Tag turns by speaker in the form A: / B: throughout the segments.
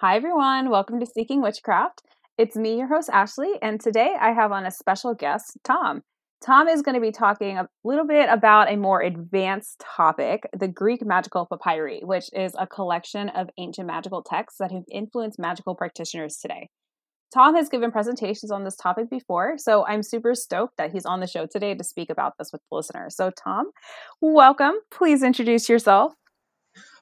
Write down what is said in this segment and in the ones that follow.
A: Hi, everyone. Welcome to Seeking Witchcraft. It's me, your host, Ashley, and today I have on a special guest, Tom. Tom is going to be talking a little bit about a more advanced topic the Greek magical papyri, which is a collection of ancient magical texts that have influenced magical practitioners today. Tom has given presentations on this topic before, so I'm super stoked that he's on the show today to speak about this with the listeners. So, Tom, welcome. Please introduce yourself.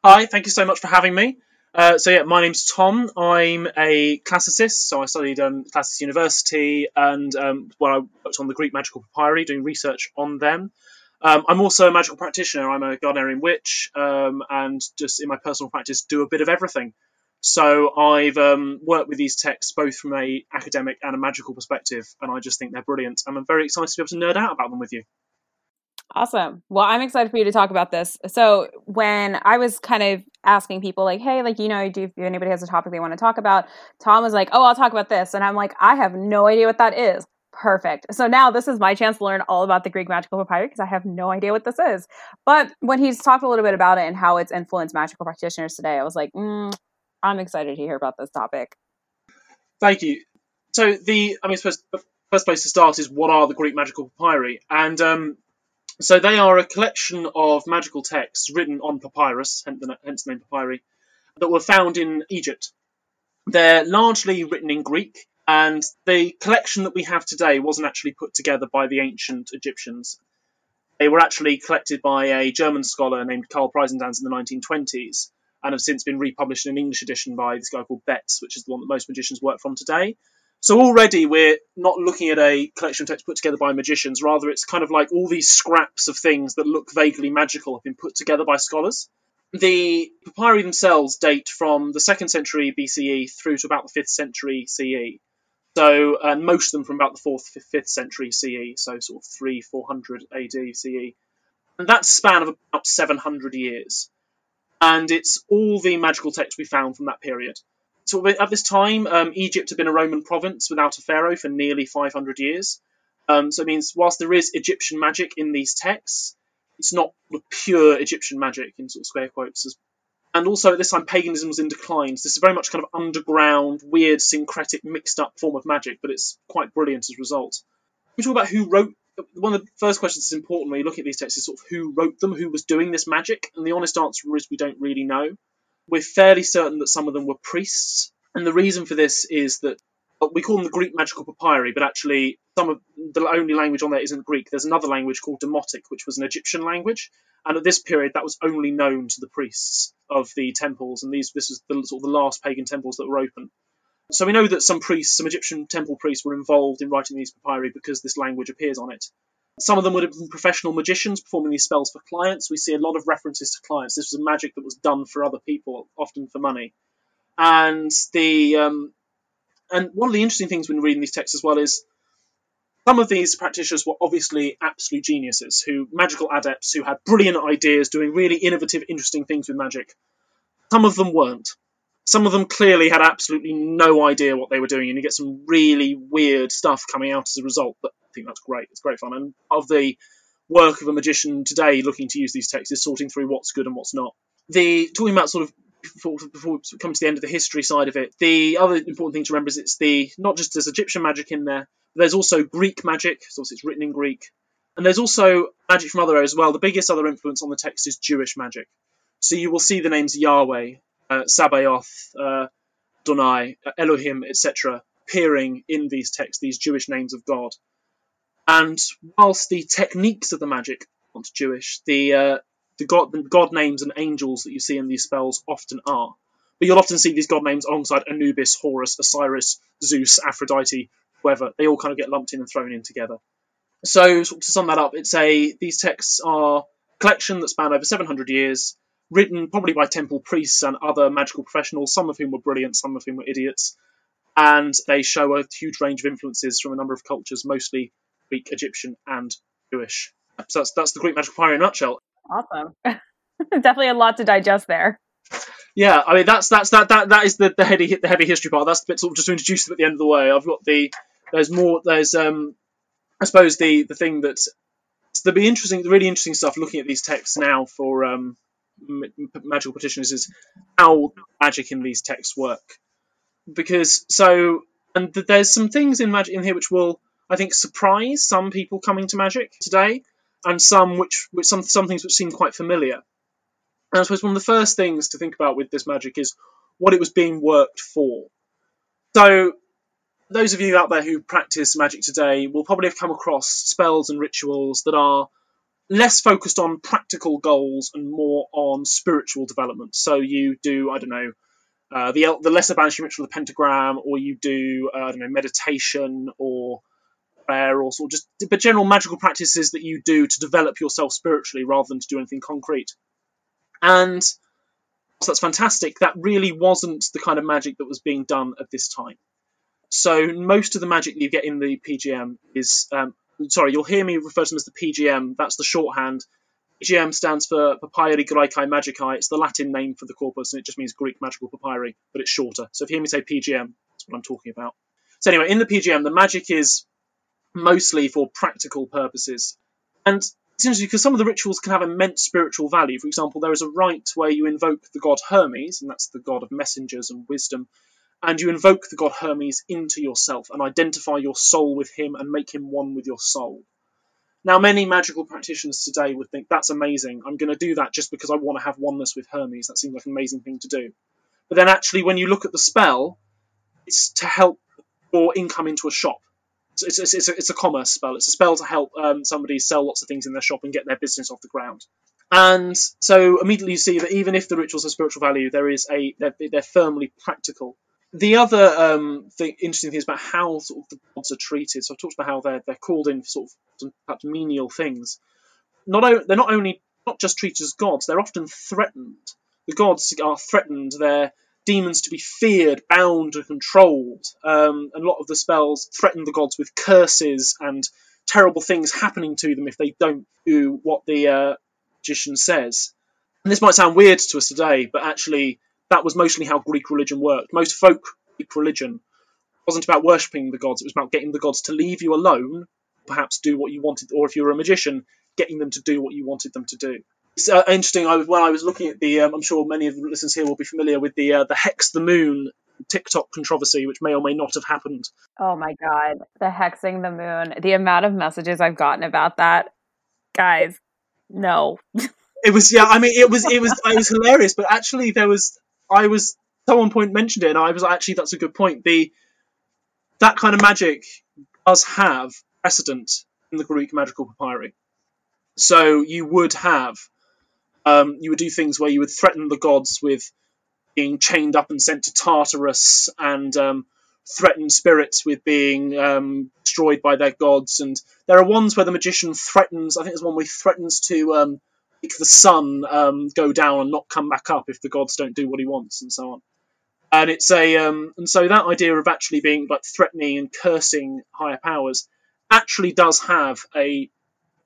B: Hi, thank you so much for having me. Uh, so yeah, my name's Tom. I'm a classicist, so I studied um, Classics University, and um, well, I worked on the Greek magical papyri, doing research on them. Um, I'm also a magical practitioner. I'm a Gardnerian witch, um, and just in my personal practice, do a bit of everything. So I've um, worked with these texts both from a academic and a magical perspective, and I just think they're brilliant. And I'm very excited to be able to nerd out about them with you.
A: Awesome. Well, I'm excited for you to talk about this. So, when I was kind of asking people, like, hey, like, you know, do if anybody has a topic they want to talk about, Tom was like, oh, I'll talk about this. And I'm like, I have no idea what that is. Perfect. So now this is my chance to learn all about the Greek magical papyri because I have no idea what this is. But when he's talked a little bit about it and how it's influenced magical practitioners today, I was like, mm, I'm excited to hear about this topic.
B: Thank you. So the, I mean, suppose first place to start is what are the Greek magical papyri? And um, so they are a collection of magical texts written on papyrus, hence the, name papyri, that were found in Egypt. They're largely written in Greek, and the collection that we have today wasn't actually put together by the ancient Egyptians. They were actually collected by a German scholar named Karl Preisendanz in the 1920s, and have since been republished in an English edition by this guy called Betz, which is the one that most magicians work from today. So already we're not looking at a collection of texts put together by magicians. Rather, it's kind of like all these scraps of things that look vaguely magical have been put together by scholars. The papyri themselves date from the second century BCE through to about the fifth century CE. So, and most of them from about the fourth, fifth century CE, so sort of three, four hundred AD CE, and that's a span of about seven hundred years. And it's all the magical texts we found from that period so at this time, um, Egypt had been a Roman province without a pharaoh for nearly 500 years. Um, so it means whilst there is Egyptian magic in these texts, it's not pure Egyptian magic in sort of square quotes. And also at this time, paganism was in decline. So this is very much kind of underground, weird, syncretic, mixed up form of magic, but it's quite brilliant as a result. We talk about who wrote. One of the first questions that's important when you look at these texts is sort of who wrote them, who was doing this magic, and the honest answer is we don't really know. We're fairly certain that some of them were priests, and the reason for this is that uh, we call them the Greek magical papyri, but actually some of the only language on there isn't Greek. There's another language called Demotic, which was an Egyptian language, and at this period that was only known to the priests of the temples, and these this was the sort of the last pagan temples that were open. So we know that some priests, some Egyptian temple priests, were involved in writing these papyri because this language appears on it. Some of them would have been professional magicians performing these spells for clients. We see a lot of references to clients. This was a magic that was done for other people, often for money. And the um, and one of the interesting things when reading these texts as well is some of these practitioners were obviously absolute geniuses, who magical adepts who had brilliant ideas, doing really innovative, interesting things with magic. Some of them weren't. Some of them clearly had absolutely no idea what they were doing, and you get some really weird stuff coming out as a result. But I think that's great. It's great fun. And of the work of a magician today looking to use these texts is sorting through what's good and what's not. The talking about sort of before, before we come to the end of the history side of it, the other important thing to remember is it's the not just there's Egyptian magic in there, there's also Greek magic, so it's written in Greek, and there's also magic from other areas as well. The biggest other influence on the text is Jewish magic. So you will see the names Yahweh, uh, Sabaoth, uh, Donai, Elohim, etc., appearing in these texts, these Jewish names of God. And whilst the techniques of the magic aren't Jewish, the uh, the god the god names and angels that you see in these spells often are. But you'll often see these god names alongside Anubis, Horus, Osiris, Zeus, Aphrodite, whoever. They all kind of get lumped in and thrown in together. So to sum that up, it's a these texts are a collection that span over 700 years, written probably by temple priests and other magical professionals, some of whom were brilliant, some of whom were idiots, and they show a huge range of influences from a number of cultures, mostly Greek, Egyptian, and Jewish. So that's, that's the Greek magical papyri in a nutshell.
A: Awesome. Definitely a lot to digest there.
B: Yeah, I mean that's that's that that that is the, the heavy the heavy history part. That's the bit sort of just to introduce them at the end of the way. I've got the there's more there's um I suppose the the thing that there'll be interesting the really interesting stuff looking at these texts now for um magical petitioners is how magic in these texts work. because so and th- there's some things in magic in here which will I think surprise some people coming to magic today, and some which, which some some things which seem quite familiar. And I suppose one of the first things to think about with this magic is what it was being worked for. So those of you out there who practice magic today will probably have come across spells and rituals that are less focused on practical goals and more on spiritual development. So you do, I don't know, uh, the the lesser banishing ritual, the pentagram, or you do, uh, I don't know, meditation or prayer, or sort of just but general magical practices that you do to develop yourself spiritually rather than to do anything concrete. And so that's fantastic. That really wasn't the kind of magic that was being done at this time. So most of the magic you get in the PGM is, um, sorry, you'll hear me refer to them as the PGM. That's the shorthand. PGM stands for Papyri Graecae Magicae. It's the Latin name for the corpus, and it just means Greek magical papyri, but it's shorter. So if you hear me say PGM, that's what I'm talking about. So anyway, in the PGM, the magic is mostly for practical purposes. And it's interesting because some of the rituals can have immense spiritual value. For example, there is a rite where you invoke the god Hermes, and that's the god of messengers and wisdom, and you invoke the god Hermes into yourself and identify your soul with him and make him one with your soul. Now, many magical practitioners today would think that's amazing. I'm going to do that just because I want to have oneness with Hermes. That seems like an amazing thing to do. But then, actually, when you look at the spell, it's to help your income into a shop. It's, it's, it's, a, it's a commerce spell. It's a spell to help um, somebody sell lots of things in their shop and get their business off the ground. And so immediately you see that even if the rituals have spiritual value, there is a they're, they're firmly practical the other um, thing, interesting thing is about how sort of the gods are treated. So I've talked about how they're they're called in for sort of perhaps menial things. Not they're not only not just treated as gods; they're often threatened. The gods are threatened. They're demons to be feared, bound, and controlled. Um, and a lot of the spells threaten the gods with curses and terrible things happening to them if they don't do what the uh, magician says. And this might sound weird to us today, but actually that was mostly how Greek religion worked. Most folk Greek religion wasn't about worshipping the gods, it was about getting the gods to leave you alone, perhaps do what you wanted, or if you were a magician, getting them to do what you wanted them to do. It's uh, interesting. I, when I was looking at the, um, I'm sure many of the listeners here will be familiar with the uh, the hex the moon TikTok controversy, which may or may not have happened.
A: Oh my god, the hexing the moon! The amount of messages I've gotten about that, guys, no.
B: it was yeah. I mean, it was it was it was hilarious, but actually there was I was someone point mentioned it, and I was actually that's a good point. The that kind of magic does have precedent in the Greek magical papyri. So you would have um, you would do things where you would threaten the gods with being chained up and sent to Tartarus, and um, threaten spirits with being um, destroyed by their gods. And there are ones where the magician threatens. I think there's one where he threatens to um, the sun um, go down and not come back up if the gods don't do what he wants, and so on. And it's a um, and so that idea of actually being like threatening and cursing higher powers actually does have a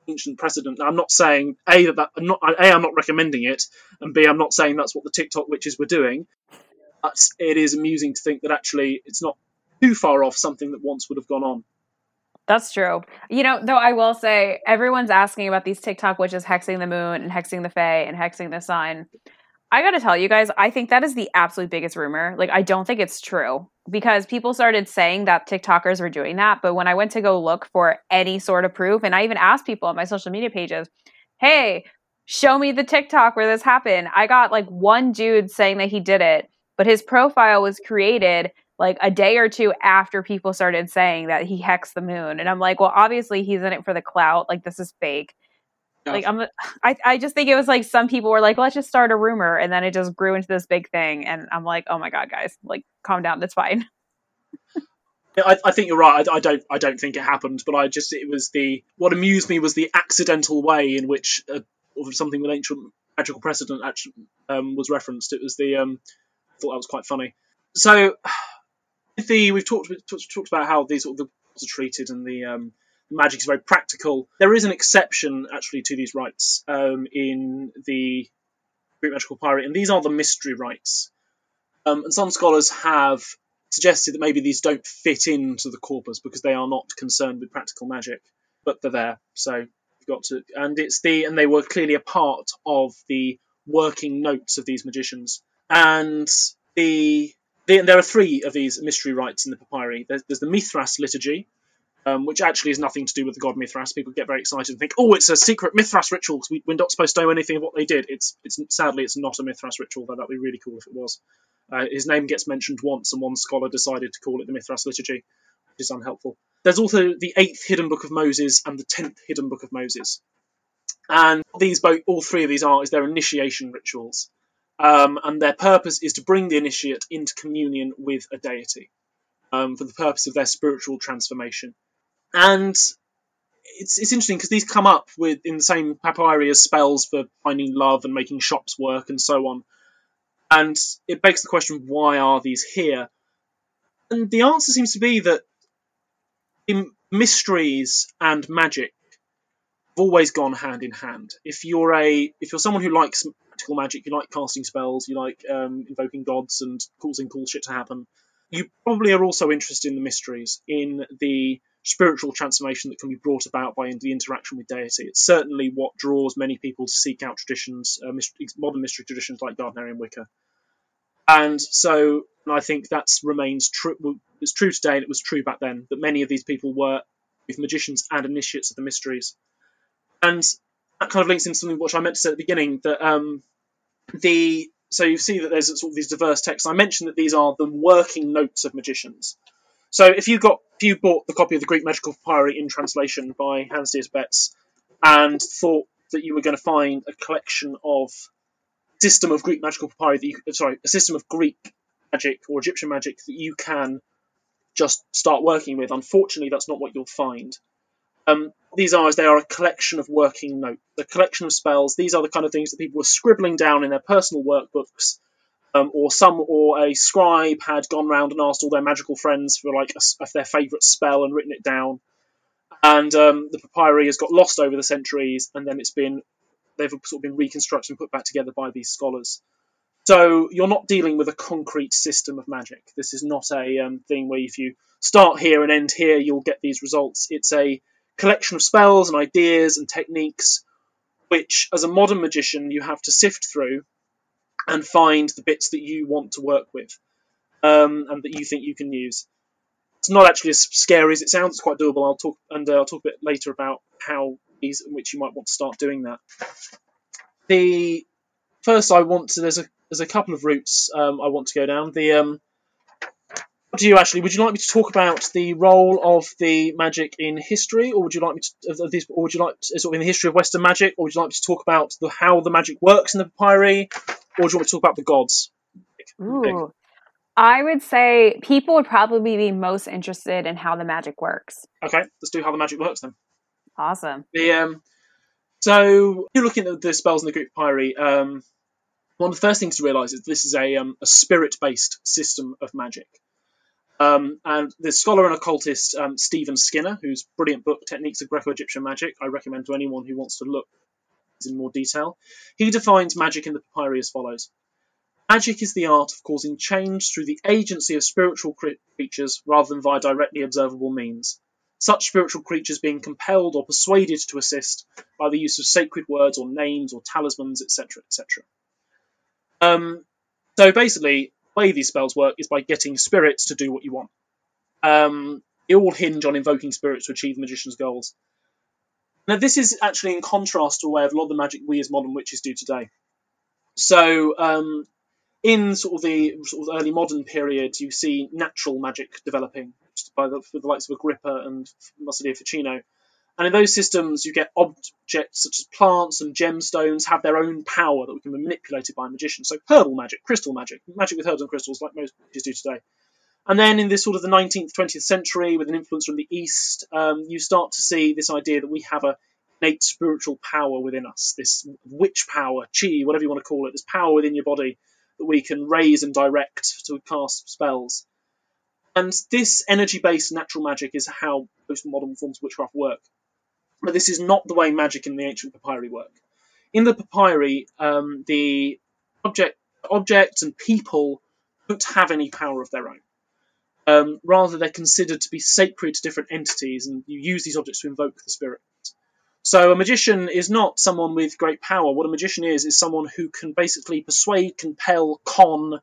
B: ancient precedent. Now, I'm not saying a that, that I'm not a I'm not recommending it, and b I'm not saying that's what the TikTok witches were doing. But it is amusing to think that actually it's not too far off something that once would have gone on.
A: That's true. You know, though I will say everyone's asking about these TikTok witches hexing the moon and hexing the fae and hexing the sun. I got to tell you guys, I think that is the absolute biggest rumor. Like I don't think it's true because people started saying that TikTokers were doing that, but when I went to go look for any sort of proof and I even asked people on my social media pages, "Hey, show me the TikTok where this happened." I got like one dude saying that he did it, but his profile was created like a day or two after people started saying that he hexed the moon. And I'm like, well, obviously he's in it for the clout. Like this is fake. Like I'm I, I just think it was like some people were like, let's just start a rumor and then it just grew into this big thing. And I'm like, oh my God, guys, like calm down, that's fine.
B: I, I, think you're right. I, I, don't. I don't think it happened, but I just it was the what amused me was the accidental way in which uh, something with ancient magical precedent actually um, was referenced. It was the um, I thought that was quite funny. So the we've talked talked about how these sort of the are treated and the um, magic is very practical. There is an exception actually to these rites um, in the Greek magical papyri, and these are the mystery rites. Um, and some scholars have suggested that maybe these don't fit into the corpus because they are not concerned with practical magic, but they're there. So you've got to, and it's the and they were clearly a part of the working notes of these magicians. And the The, there are three of these mystery rites in the papyri. There's, there's the Mithras liturgy, um, which actually has nothing to do with the god Mithras. People get very excited and think, "Oh, it's a secret Mithras ritual because we, we're not supposed to know anything of what they did." It's, it's sadly, it's not a Mithras ritual. Though that'd be really cool if it was. Uh, his name gets mentioned once, and one scholar decided to call it the Mithras liturgy, which is unhelpful. There's also the eighth hidden book of Moses and the tenth hidden book of Moses, and these both, all three of these are is their initiation rituals, um, and their purpose is to bring the initiate into communion with a deity, um, for the purpose of their spiritual transformation and it's it's interesting because these come up with in the same papyri as spells for finding love and making shops work and so on. And it begs the question, why are these here? And the answer seems to be that mysteries and magic have always gone hand in hand. If you're a if you're someone who likes practical magic, you like casting spells, you like um, invoking gods and causing cool shit to happen, you probably are also interested in the mysteries, in the spiritual transformation that can be brought about by the interaction with deity. It's certainly what draws many people to seek out traditions, uh, mystery, modern mystery traditions like Gardnerian Wicca. And so I think that remains true. It's true today, and it was true back then that many of these people were magicians and initiates of the mysteries. And that kind of links into something which I meant to say at the beginning that um, the so you see that there's sort of these diverse texts. I mentioned that these are the working notes of magicians. So if you got if you bought the copy of the Greek Magical Papyri in translation by Hans Dieter Betz and thought that you were going to find a collection of system of Greek magical papyri that you sorry a system of Greek magic or Egyptian magic that you can just start working with. Unfortunately, that's not what you'll find. Um, these are as they are a collection of working notes, a collection of spells. These are the kind of things that people were scribbling down in their personal workbooks um, or some or a scribe had gone round and asked all their magical friends for like a, their favourite spell and written it down. And um, the papyri has got lost over the centuries, and then it's been they've sort of been reconstructed and put back together by these scholars. So you're not dealing with a concrete system of magic. This is not a um, thing where if you start here and end here, you'll get these results. It's a collection of spells and ideas and techniques, which, as a modern magician, you have to sift through and find the bits that you want to work with um, and that you think you can use. It's not actually as scary as it sounds. It's quite doable. I'll talk and uh, I'll talk a bit later about how these in which you might want to start doing that. The first I want to there's a there's a couple of routes um, I want to go down. The um, what do you actually? Would you like me to talk about the role of the magic in history, or would you like me to of this, or would you like to, sort of in the history of Western magic, or would you like me to talk about the, how the magic works in the papyri, or do you want me to talk about the gods?
A: Ooh. I would say people would probably be most interested in how the magic works.
B: Okay, let's do how the magic works then.
A: Awesome.
B: The um, so you're looking at the spells in the Greek papyri. Um, one of the first things to realise is this is a um, a spirit-based system of magic. Um, and the scholar and occultist um, Stephen Skinner, whose brilliant book Techniques of Greco-Egyptian Magic, I recommend to anyone who wants to look in more detail. He defines magic in the papyri as follows. Magic is the art of causing change through the agency of spiritual creatures rather than via directly observable means. Such spiritual creatures being compelled or persuaded to assist by the use of sacred words or names or talismans, etc., etc. Um, so basically, way these spells work is by getting spirits to do what you want. Um, they all hinge on invoking spirits to achieve the magician's goals. Now, this is actually in contrast to a way of a lot of the magic we as modern witches do today. So, um, in sort of the sort of early modern period, you see natural magic developing by the, the likes of Agrippa and Marsilio Ficino. And in those systems, you get objects such as plants and gemstones have their own power that can be manipulated by a magician. So herbal magic, crystal magic, magic with herbs and crystals, like most witches do today. And then in this sort of the 19th, 20th century, with an influence from the East, um, you start to see this idea that we have a innate spiritual power within us, this witch power, chi, whatever you want to call it, this power within your body that we can raise and direct to cast spells. And this energy-based natural magic is how most modern forms of witchcraft work. But this is not the way magic in the ancient papyri work. In the papyri, um, the object, objects and people don't have any power of their own. Um, rather, they're considered to be sacred to different entities, and you use these objects to invoke the spirit. So, a magician is not someone with great power. What a magician is, is someone who can basically persuade, compel, con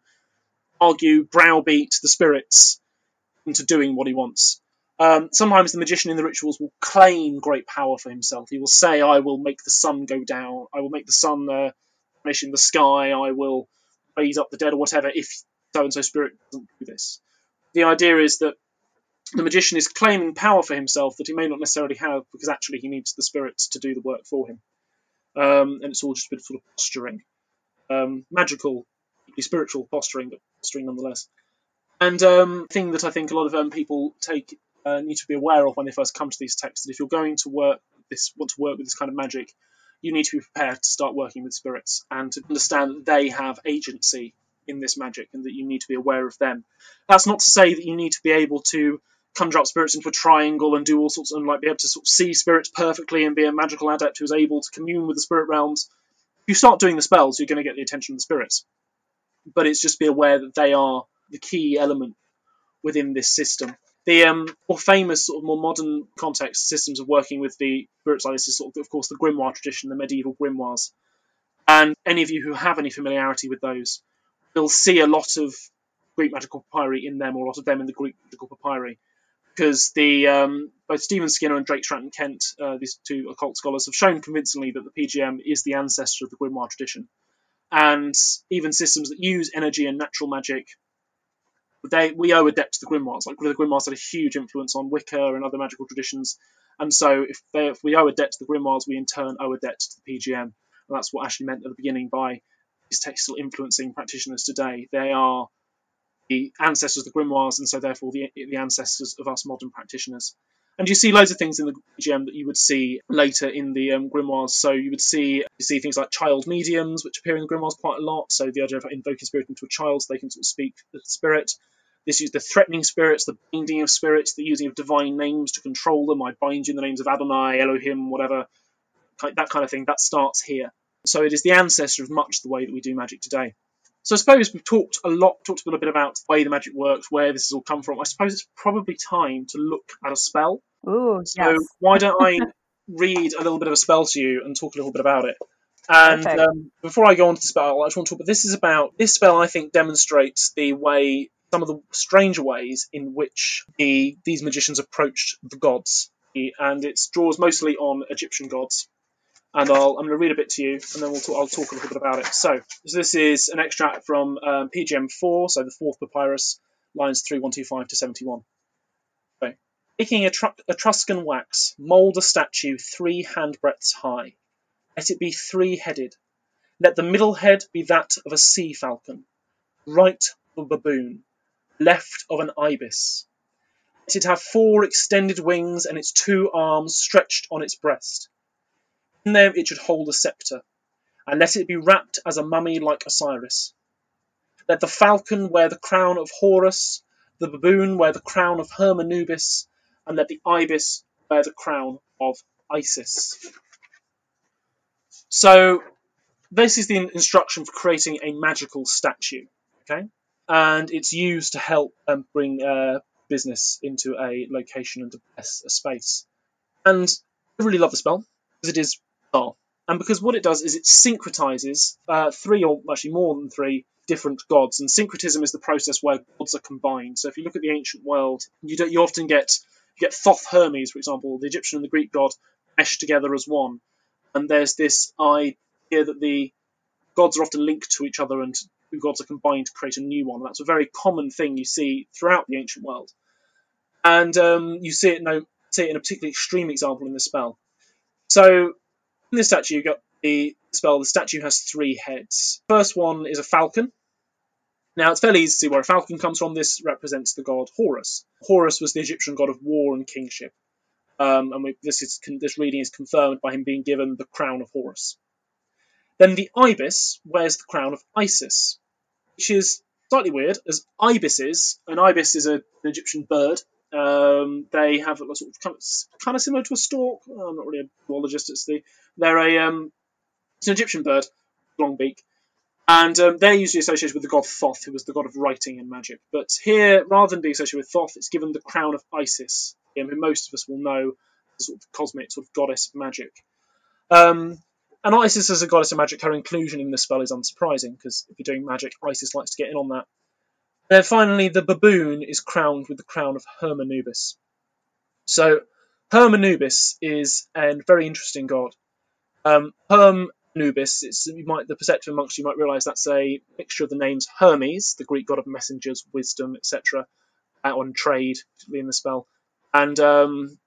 B: argue, browbeat the spirits into doing what he wants. Um, sometimes the magician in the rituals will claim great power for himself. He will say, "I will make the sun go down. I will make the sun uh, vanish in the sky. I will raise up the dead, or whatever." If so and so spirit doesn't do this, the idea is that the magician is claiming power for himself that he may not necessarily have, because actually he needs the spirits to do the work for him. Um, and it's all just a bit of sort of posturing, um, magical, spiritual posturing, but posturing nonetheless. And um, thing that I think a lot of um, people take uh, need to be aware of when they first come to these texts that if you're going to work this, want to work with this kind of magic, you need to be prepared to start working with spirits and to understand that they have agency in this magic and that you need to be aware of them. That's not to say that you need to be able to conjure up spirits into a triangle and do all sorts of, and like be able to sort of see spirits perfectly and be a magical adept who's able to commune with the spirit realms. If you start doing the spells, you're going to get the attention of the spirits. But it's just be aware that they are the key element within this system. The um, more famous, sort of more modern context systems of working with the spirits like this is sort of, of course, the grimoire tradition, the medieval grimoires. And any of you who have any familiarity with those will see a lot of Greek magical papyri in them, or a lot of them in the Greek magical papyri because the um, both Stephen Skinner and Jake Stratton Kent, uh, these two occult scholars, have shown convincingly that the PGM is the ancestor of the grimoire tradition, and even systems that use energy and natural magic, they we owe a debt to the grimoires. Like the grimoires had a huge influence on Wicca and other magical traditions, and so if, they, if we owe a debt to the grimoires, we in turn owe a debt to the PGM, and that's what Ashley meant at the beginning by these texts still influencing practitioners today. They are the ancestors of the grimoires, and so therefore the, the ancestors of us modern practitioners. And you see loads of things in the PGM that you would see later in the um, grimoires. So you would see you see things like child mediums, which appear in the grimoires quite a lot. So the idea of invoking spirit into a child, so they can sort of speak the spirit. This is the threatening spirits, the binding of spirits, the using of divine names to control them. I bind you in the names of Adonai, Elohim, whatever, that kind of thing. That starts here. So it is the ancestor of much the way that we do magic today. So I suppose we've talked a lot, talked a little bit about the way the magic works, where this has all come from. I suppose it's probably time to look at a spell.
A: Ooh,
B: so
A: yes.
B: why don't I read a little bit of a spell to you and talk a little bit about it? And um, before I go on to the spell, I just want to talk about this is about this spell. I think demonstrates the way some of the strange ways in which the, these magicians approached the gods, and it draws mostly on Egyptian gods and I'll, I'm going to read a bit to you, and then we'll talk, I'll talk a little bit about it. So, so this is an extract from um, PGM4, so the fourth papyrus, lines 3125 to 71. Okay. Taking Etruscan wax, mould a statue three handbreadths high. Let it be three-headed. Let the middle head be that of a sea falcon, right of a baboon, left of an ibis. Let it have four extended wings and its two arms stretched on its breast in them it should hold a sceptre, and let it be wrapped as a mummy like Osiris. Let the falcon wear the crown of Horus, the baboon wear the crown of Hermanubis, and let the ibis wear the crown of Isis. So, this is the instruction for creating a magical statue, okay? And it's used to help um, bring uh, business into a location and to bless a space. And I really love the spell because it is are. And because what it does is it syncretizes uh, three, or actually more than three, different gods. And syncretism is the process where gods are combined. So if you look at the ancient world, you, you often get you get Thoth Hermes, for example, the Egyptian and the Greek god meshed together as one. And there's this idea that the gods are often linked to each other and two gods are combined to create a new one. That's a very common thing you see throughout the ancient world. And um, you see it, no, see it in a particularly extreme example in the spell. So in this statue, you got the spell. The statue has three heads. First one is a falcon. Now it's fairly easy to see where a falcon comes from. This represents the god Horus. Horus was the Egyptian god of war and kingship, um, and we, this is this reading is confirmed by him being given the crown of Horus. Then the ibis wears the crown of Isis, which is slightly weird, as ibises. An ibis is a, an Egyptian bird. Um, they have a sort of kind, of kind of similar to a stork. I'm not really a biologist. It's the they're a um, it's an Egyptian bird, long beak, and um, they're usually associated with the god Thoth, who was the god of writing and magic. But here, rather than being associated with Thoth, it's given the crown of Isis, who most of us will know as sort of cosmic sort of goddess of magic. Um, and Isis as a goddess of magic, her inclusion in the spell is unsurprising because if you're doing magic, Isis likes to get in on that. Then finally, the baboon is crowned with the crown of Hermanubis. So Hermanubis is a very interesting god. Um, Herm Anubis, it's, you might, the perceptive amongst you might realise that's a mixture of the names Hermes, the Greek god of messengers, wisdom, etc., on trade, particularly in the spell, and um,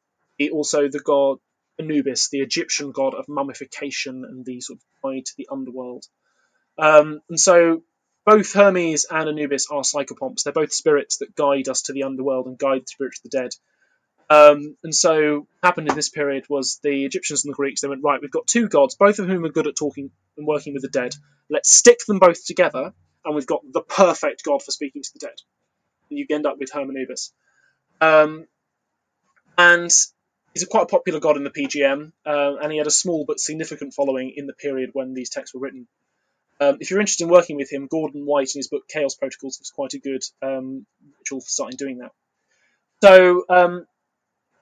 B: also the god Anubis, the Egyptian god of mummification and the sort of guide to the underworld. Um, and so both Hermes and Anubis are psychopomps. They're both spirits that guide us to the underworld and guide the spirits of the dead. Um, and so what happened in this period was the Egyptians and the Greeks, they went, right, we've got two gods, both of whom are good at talking and working with the dead. Let's stick them both together, and we've got the perfect god for speaking to the dead. And you end up with Hermanubis. Um, and he's a quite popular god in the PGM, uh, and he had a small but significant following in the period when these texts were written. Um, if you're interested in working with him, Gordon White in his book Chaos Protocols was quite a good um, ritual for starting doing that. So um,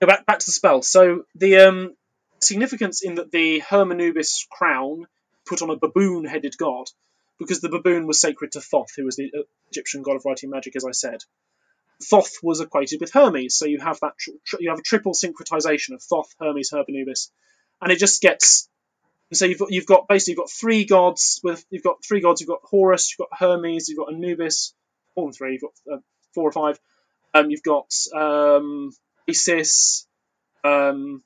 B: back back to the spell. So the um, significance in that the Hermanubis crown put on a baboon-headed god, because the baboon was sacred to Thoth, who was the Egyptian god of writing magic, as I said. Thoth was equated with Hermes, so you have that tr- you have a triple syncretization of Thoth, Hermes, Hermanubis, and it just gets. So you've got, you've got basically you've got three gods with you've got three gods. You've got Horus, you've got Hermes, you've got Anubis. Four and three. You've got uh, four or five. Um, you've got um, Isis, um,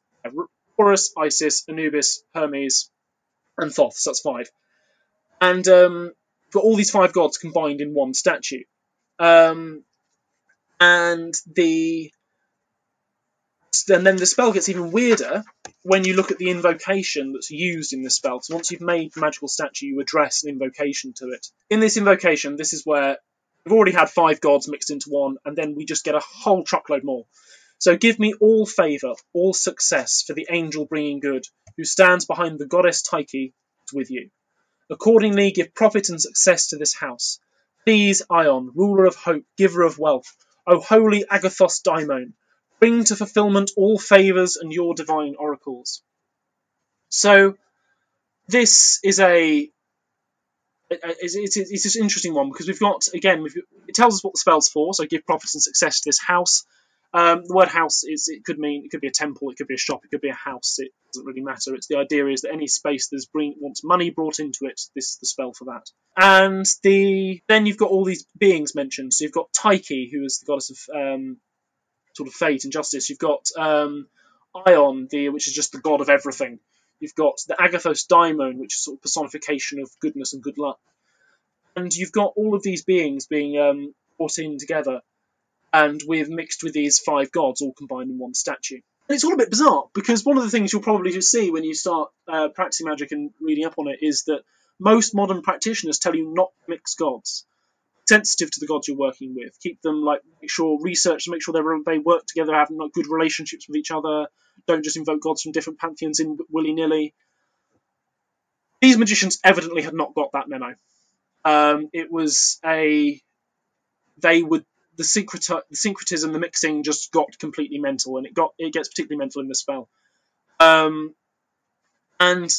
B: Horus, Isis, Anubis, Hermes, and Thoth. So that's five. And um, got all these five gods combined in one statue. Um, and the and then the spell gets even weirder when you look at the invocation that's used in the spell. So once you've made the magical statue, you address an invocation to it. In this invocation, this is where we've already had five gods mixed into one, and then we just get a whole truckload more. So give me all favour, all success for the angel bringing good, who stands behind the goddess Tyche with you. Accordingly, give profit and success to this house. Please, Aion, ruler of hope, giver of wealth, O holy Agathos Daimon, bring to fulfilment all favours and your divine oracles. So, this is a it's, it's, it's an interesting one because we've got again we've, it tells us what the spell's for. So give profit and success to this house. Um, the word house is it could mean it could be a temple, it could be a shop, it could be a house. It doesn't really matter. It's the idea is that any space that bring, wants money brought into it, this is the spell for that. And the then you've got all these beings mentioned. So you've got Tyche, who is the goddess of um, sort of fate and justice. You've got um, Aion, the which is just the god of everything. You've got the Agathos Daimon, which is sort of personification of goodness and good luck. And you've got all of these beings being um, brought in together and we've mixed with these five gods all combined in one statue. And it's all a bit bizarre because one of the things you'll probably just see when you start uh, practicing magic and reading up on it is that most modern practitioners tell you not to mix gods. Sensitive to the gods you're working with, keep them like make sure research, make sure they work together, have like, good relationships with each other. Don't just invoke gods from different pantheons in willy nilly. These magicians evidently had not got that memo. Um, it was a they would the, the syncretism, the mixing just got completely mental, and it got it gets particularly mental in the spell. Um, and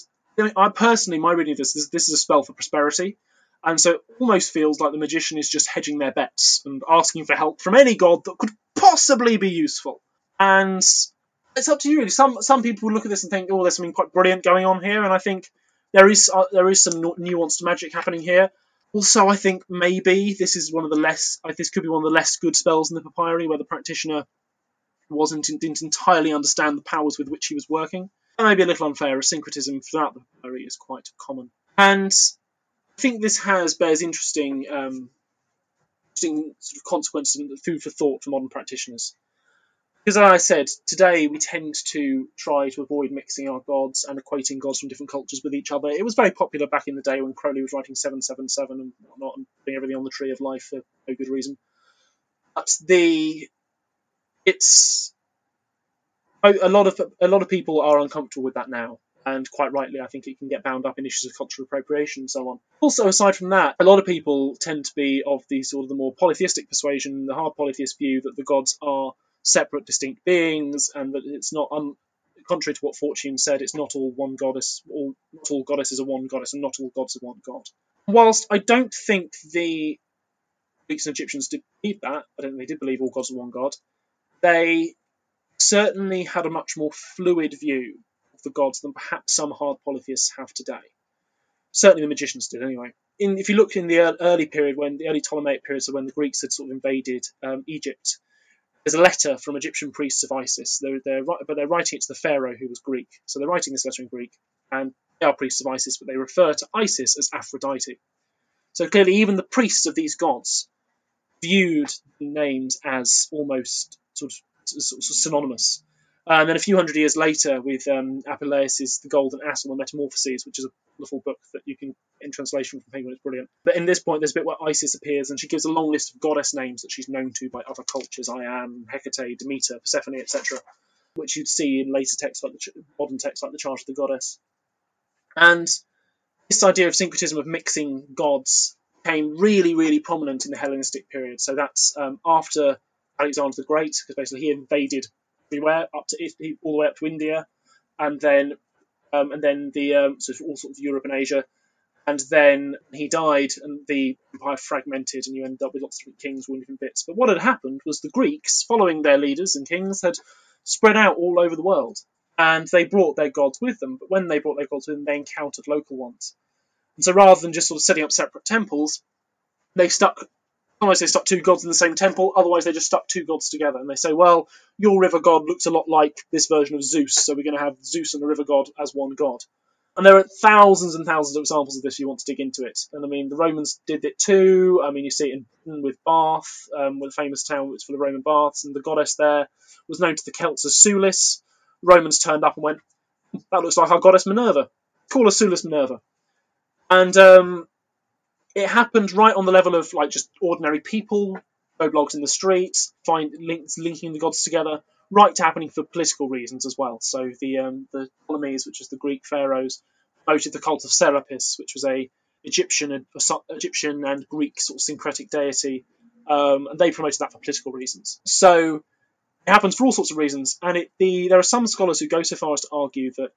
B: I personally, my reading of this, this, this is a spell for prosperity, and so it almost feels like the magician is just hedging their bets and asking for help from any god that could possibly be useful. And it's up to you. Really. Some some people look at this and think, oh, there's something quite brilliant going on here, and I think there is uh, there is some nuanced magic happening here. Also, I think maybe this is one of the less. This could be one of the less good spells in the papyri, where the practitioner wasn't didn't entirely understand the powers with which he was working. That may be a little unfair, as syncretism throughout the papyri is quite common. And I think this has bears interesting, um, interesting sort of consequences and food for thought for modern practitioners because as I said, today we tend to try to avoid mixing our gods and equating gods from different cultures with each other. It was very popular back in the day when Crowley was writing 777 and whatnot and putting everything on the tree of life for no good reason. But the it's a lot of a lot of people are uncomfortable with that now, and quite rightly, I think it can get bound up in issues of cultural appropriation and so on. Also, aside from that, a lot of people tend to be of the sort of the more polytheistic persuasion, the hard polytheist view that the gods are separate, distinct beings, and that it's not un- contrary to what Fortune said. It's not all one goddess. All not all goddesses are one goddess, and not all gods are one god. Whilst I don't think the Greeks and Egyptians did believe that. I don't think they did believe all gods were one god. They certainly had a much more fluid view of the gods than perhaps some hard polytheists have today. Certainly the magicians did, anyway. In, if you look in the early period, when the early Ptolemaic period, so when the Greeks had sort of invaded um, Egypt, there's a letter from Egyptian priests of Isis. They're, they're, but they're writing it to the pharaoh who was Greek. So they're writing this letter in Greek, and they are priests of Isis, but they refer to Isis as Aphrodite. So clearly, even the priests of these gods viewed the names as almost sort of, sort of synonymous. Uh, and then a few hundred years later, with um, Apuleius' The Golden Ass on the Metamorphoses, which is a wonderful book that you can in translation from Penguin, it's brilliant. But in this point, there's a bit where Isis appears, and she gives a long list of goddess names that she's known to by other cultures: I am, Hecate, Demeter, Persephone, etc., which you'd see in later texts like the modern texts like the Charge of the Goddess. And this idea of syncretism of mixing gods became really, really prominent in the Hellenistic period. So that's um, after Alexander the Great, because basically he invaded everywhere up to all the way up to India, and then um, and then the um, of all sorts of Europe and Asia, and then he died, and the empire fragmented, and you ended up with lots of different kings with different bits. But what had happened was the Greeks, following their leaders and kings, had spread out all over the world, and they brought their gods with them. But when they brought their gods with them, they encountered local ones, and so rather than just sort of setting up separate temples, they stuck Otherwise, they stuck two gods in the same temple. Otherwise, they just stuck two gods together. And they say, well, your river god looks a lot like this version of Zeus, so we're going to have Zeus and the river god as one god. And there are thousands and thousands of examples of this if you want to dig into it. And I mean, the Romans did it too. I mean, you see it in, with Bath, um, with a famous town which for the Roman baths, and the goddess there was known to the Celts as Sulis. Romans turned up and went, that looks like our goddess Minerva. Call her Sulis Minerva. And um, it happened right on the level of like just ordinary people, blogs in the streets, find links linking the gods together, right to happening for political reasons as well. So the um, the Ptolemies, which is the Greek pharaohs, promoted the cult of Serapis, which was a Egyptian Egyptian and Greek sort of syncretic deity, um, and they promoted that for political reasons. So it happens for all sorts of reasons, and it, the there are some scholars who go so far as to argue that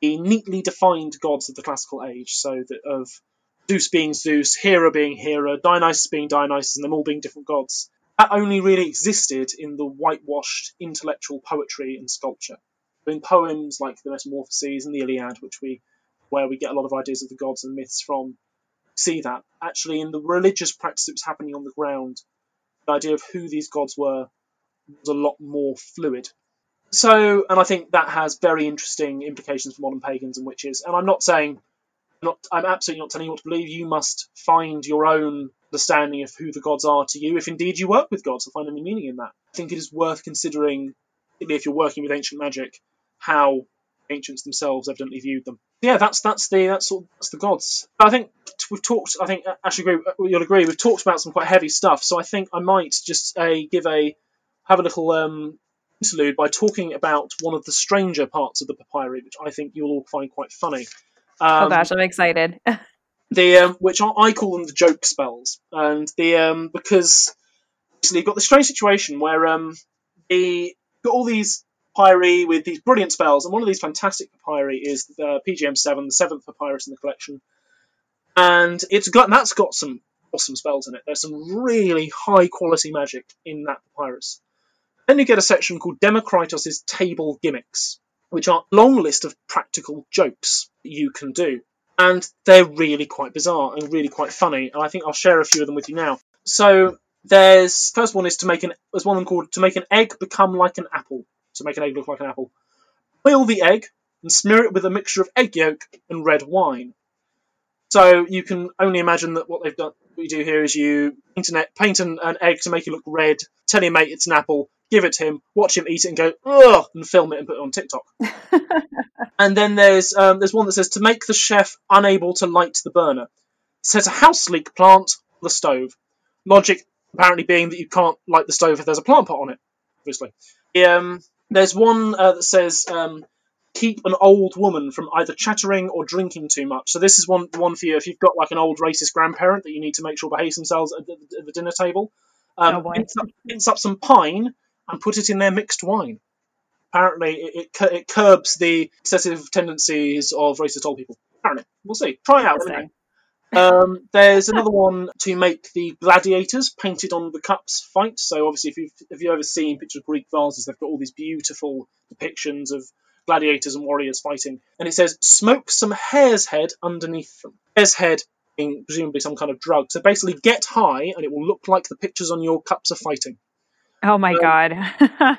B: the neatly defined gods of the classical age, so that of Zeus being Zeus, Hera being Hera, Dionysus being Dionysus, and them all being different gods. That only really existed in the whitewashed intellectual poetry and sculpture. In poems like the Metamorphoses and the Iliad, which we where we get a lot of ideas of the gods and myths from, see that. Actually, in the religious practice that was happening on the ground, the idea of who these gods were was a lot more fluid. So, and I think that has very interesting implications for modern pagans and witches. And I'm not saying not, I'm absolutely not telling you what to believe. You must find your own understanding of who the gods are to you, if indeed you work with gods or find any meaning in that. I think it is worth considering, if you're working with ancient magic, how ancients themselves evidently viewed them. Yeah, that's that's the that's of, that's the gods. I think we've talked. I think actually agree, you'll agree. We've talked about some quite heavy stuff, so I think I might just uh, give a have a little um, interlude by talking about one of the stranger parts of the papyri, which I think you'll all find quite funny.
A: Oh, um, oh gosh, I'm excited.
B: the um, which I call them the joke spells, and the um, because so you've got the strange situation where um, the got all these papyri with these brilliant spells, and one of these fantastic papyri is the PGM7, the seventh papyrus in the collection, and it's got that's got some awesome spells in it. There's some really high quality magic in that papyrus. Then you get a section called Democritus's Table Gimmicks, which are long list of practical jokes you can do. And they're really quite bizarre and really quite funny. And I think I'll share a few of them with you now. So there's first one is to make an there's one called to make an egg become like an apple. To make an egg look like an apple. Boil the egg and smear it with a mixture of egg yolk and red wine. So you can only imagine that what they've done, what you do here is you paint paint an, an egg to make it look red, tell your mate it's an apple, give it to him, watch him eat it, and go ugh, and film it and put it on TikTok. and then there's um, there's one that says to make the chef unable to light the burner, set a houseleek plant on the stove. Logic apparently being that you can't light the stove if there's a plant pot on it. Obviously, um, there's one uh, that says um, keep an old woman from either chattering or drinking too much. So this is one one for you if you've got like an old racist grandparent that you need to make sure behaves themselves at the, at the dinner table. Um, oh, up, up some pine and put it in their mixed wine. Apparently, it, it, it curbs the excessive tendencies of racist old people. Apparently, we'll see. Try it out. Um, there's another one to make the gladiators painted on the cups fight. So obviously, if you've, if you've ever seen pictures of Greek vases, they've got all these beautiful depictions of gladiators and warriors fighting. And it says, smoke some hare's head underneath them. Hare's head being presumably some kind of drug. So basically, get high, and it will look like the pictures on your cups are fighting.
A: Oh my
B: Um,
A: god.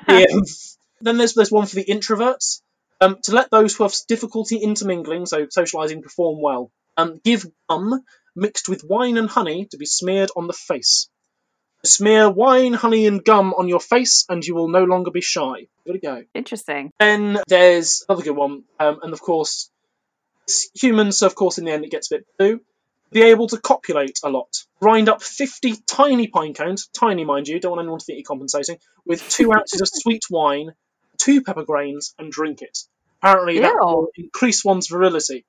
B: Yeah. then there's there's one for the introverts. Um, to let those who have difficulty intermingling, so socializing, perform well. Um, give gum mixed with wine and honey to be smeared on the face. Smear wine, honey, and gum on your face, and you will no longer be shy. There we go.
A: Interesting.
B: Then there's another good one, um, and of course, it's humans. So of course, in the end, it gets a bit blue. Be able to copulate a lot. Grind up 50 tiny pine cones, tiny mind you, don't want anyone to think you're compensating, with two ounces of sweet wine, two pepper grains, and drink it. Apparently, that
A: Ew.
B: will increase one's virility.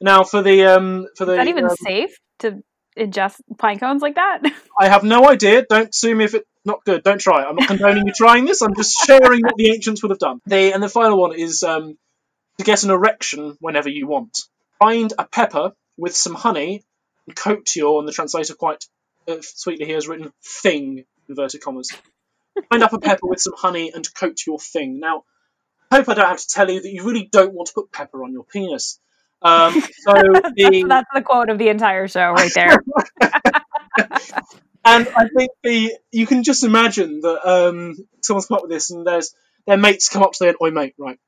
B: Now, for the um, for the
A: Is that even
B: um,
A: safe to ingest pine cones like that?
B: I have no idea. Don't sue me if it's not good. Don't try it. I'm not condoning you trying this. I'm just sharing what the ancients would have done. The and the final one is um, to get an erection whenever you want. Find a pepper with some honey and coat your, and the translator quite uh, sweetly here has written thing inverted commas. Find up a pepper with some honey and coat your thing. Now, I hope I don't have to tell you that you really don't want to put pepper on your penis. Um, so the
A: That's the quote of the entire show right there.
B: and I think the you can just imagine that um, someone's come up with this, and there's their mates come up to them, "Oi, mate, right?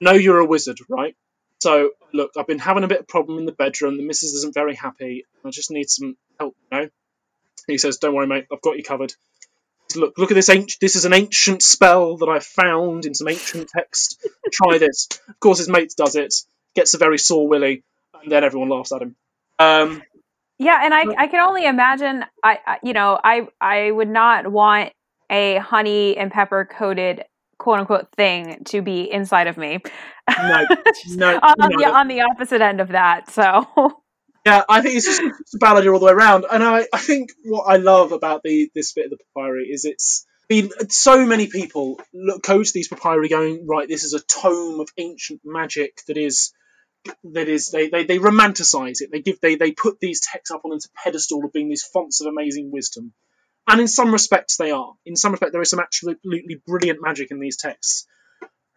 B: Know you're a wizard, right? So look, I've been having a bit of problem in the bedroom. The missus isn't very happy. I just need some help, you know." He says, "Don't worry, mate. I've got you covered. Look, look at this ancient. This is an ancient spell that I found in some ancient text. Try this." Of course, his mate does it. Gets a very sore willy, and then everyone laughs at him. Um,
A: Yeah, and I I can only imagine I, I you know, I I would not want a honey and pepper coated quote unquote thing to be inside of me.
B: no, no,
A: on,
B: no,
A: the, on the opposite end of that. So
B: Yeah, I think it's just it's a idea all the way around. And I, I think what I love about the this bit of the papyri is it's been so many people look go to these papyri going right. This is a tome of ancient magic that is that is they, they, they romanticize it. They give they they put these texts up on this pedestal of being these fonts of amazing wisdom. And in some respects they are. In some respect there is some absolutely brilliant magic in these texts.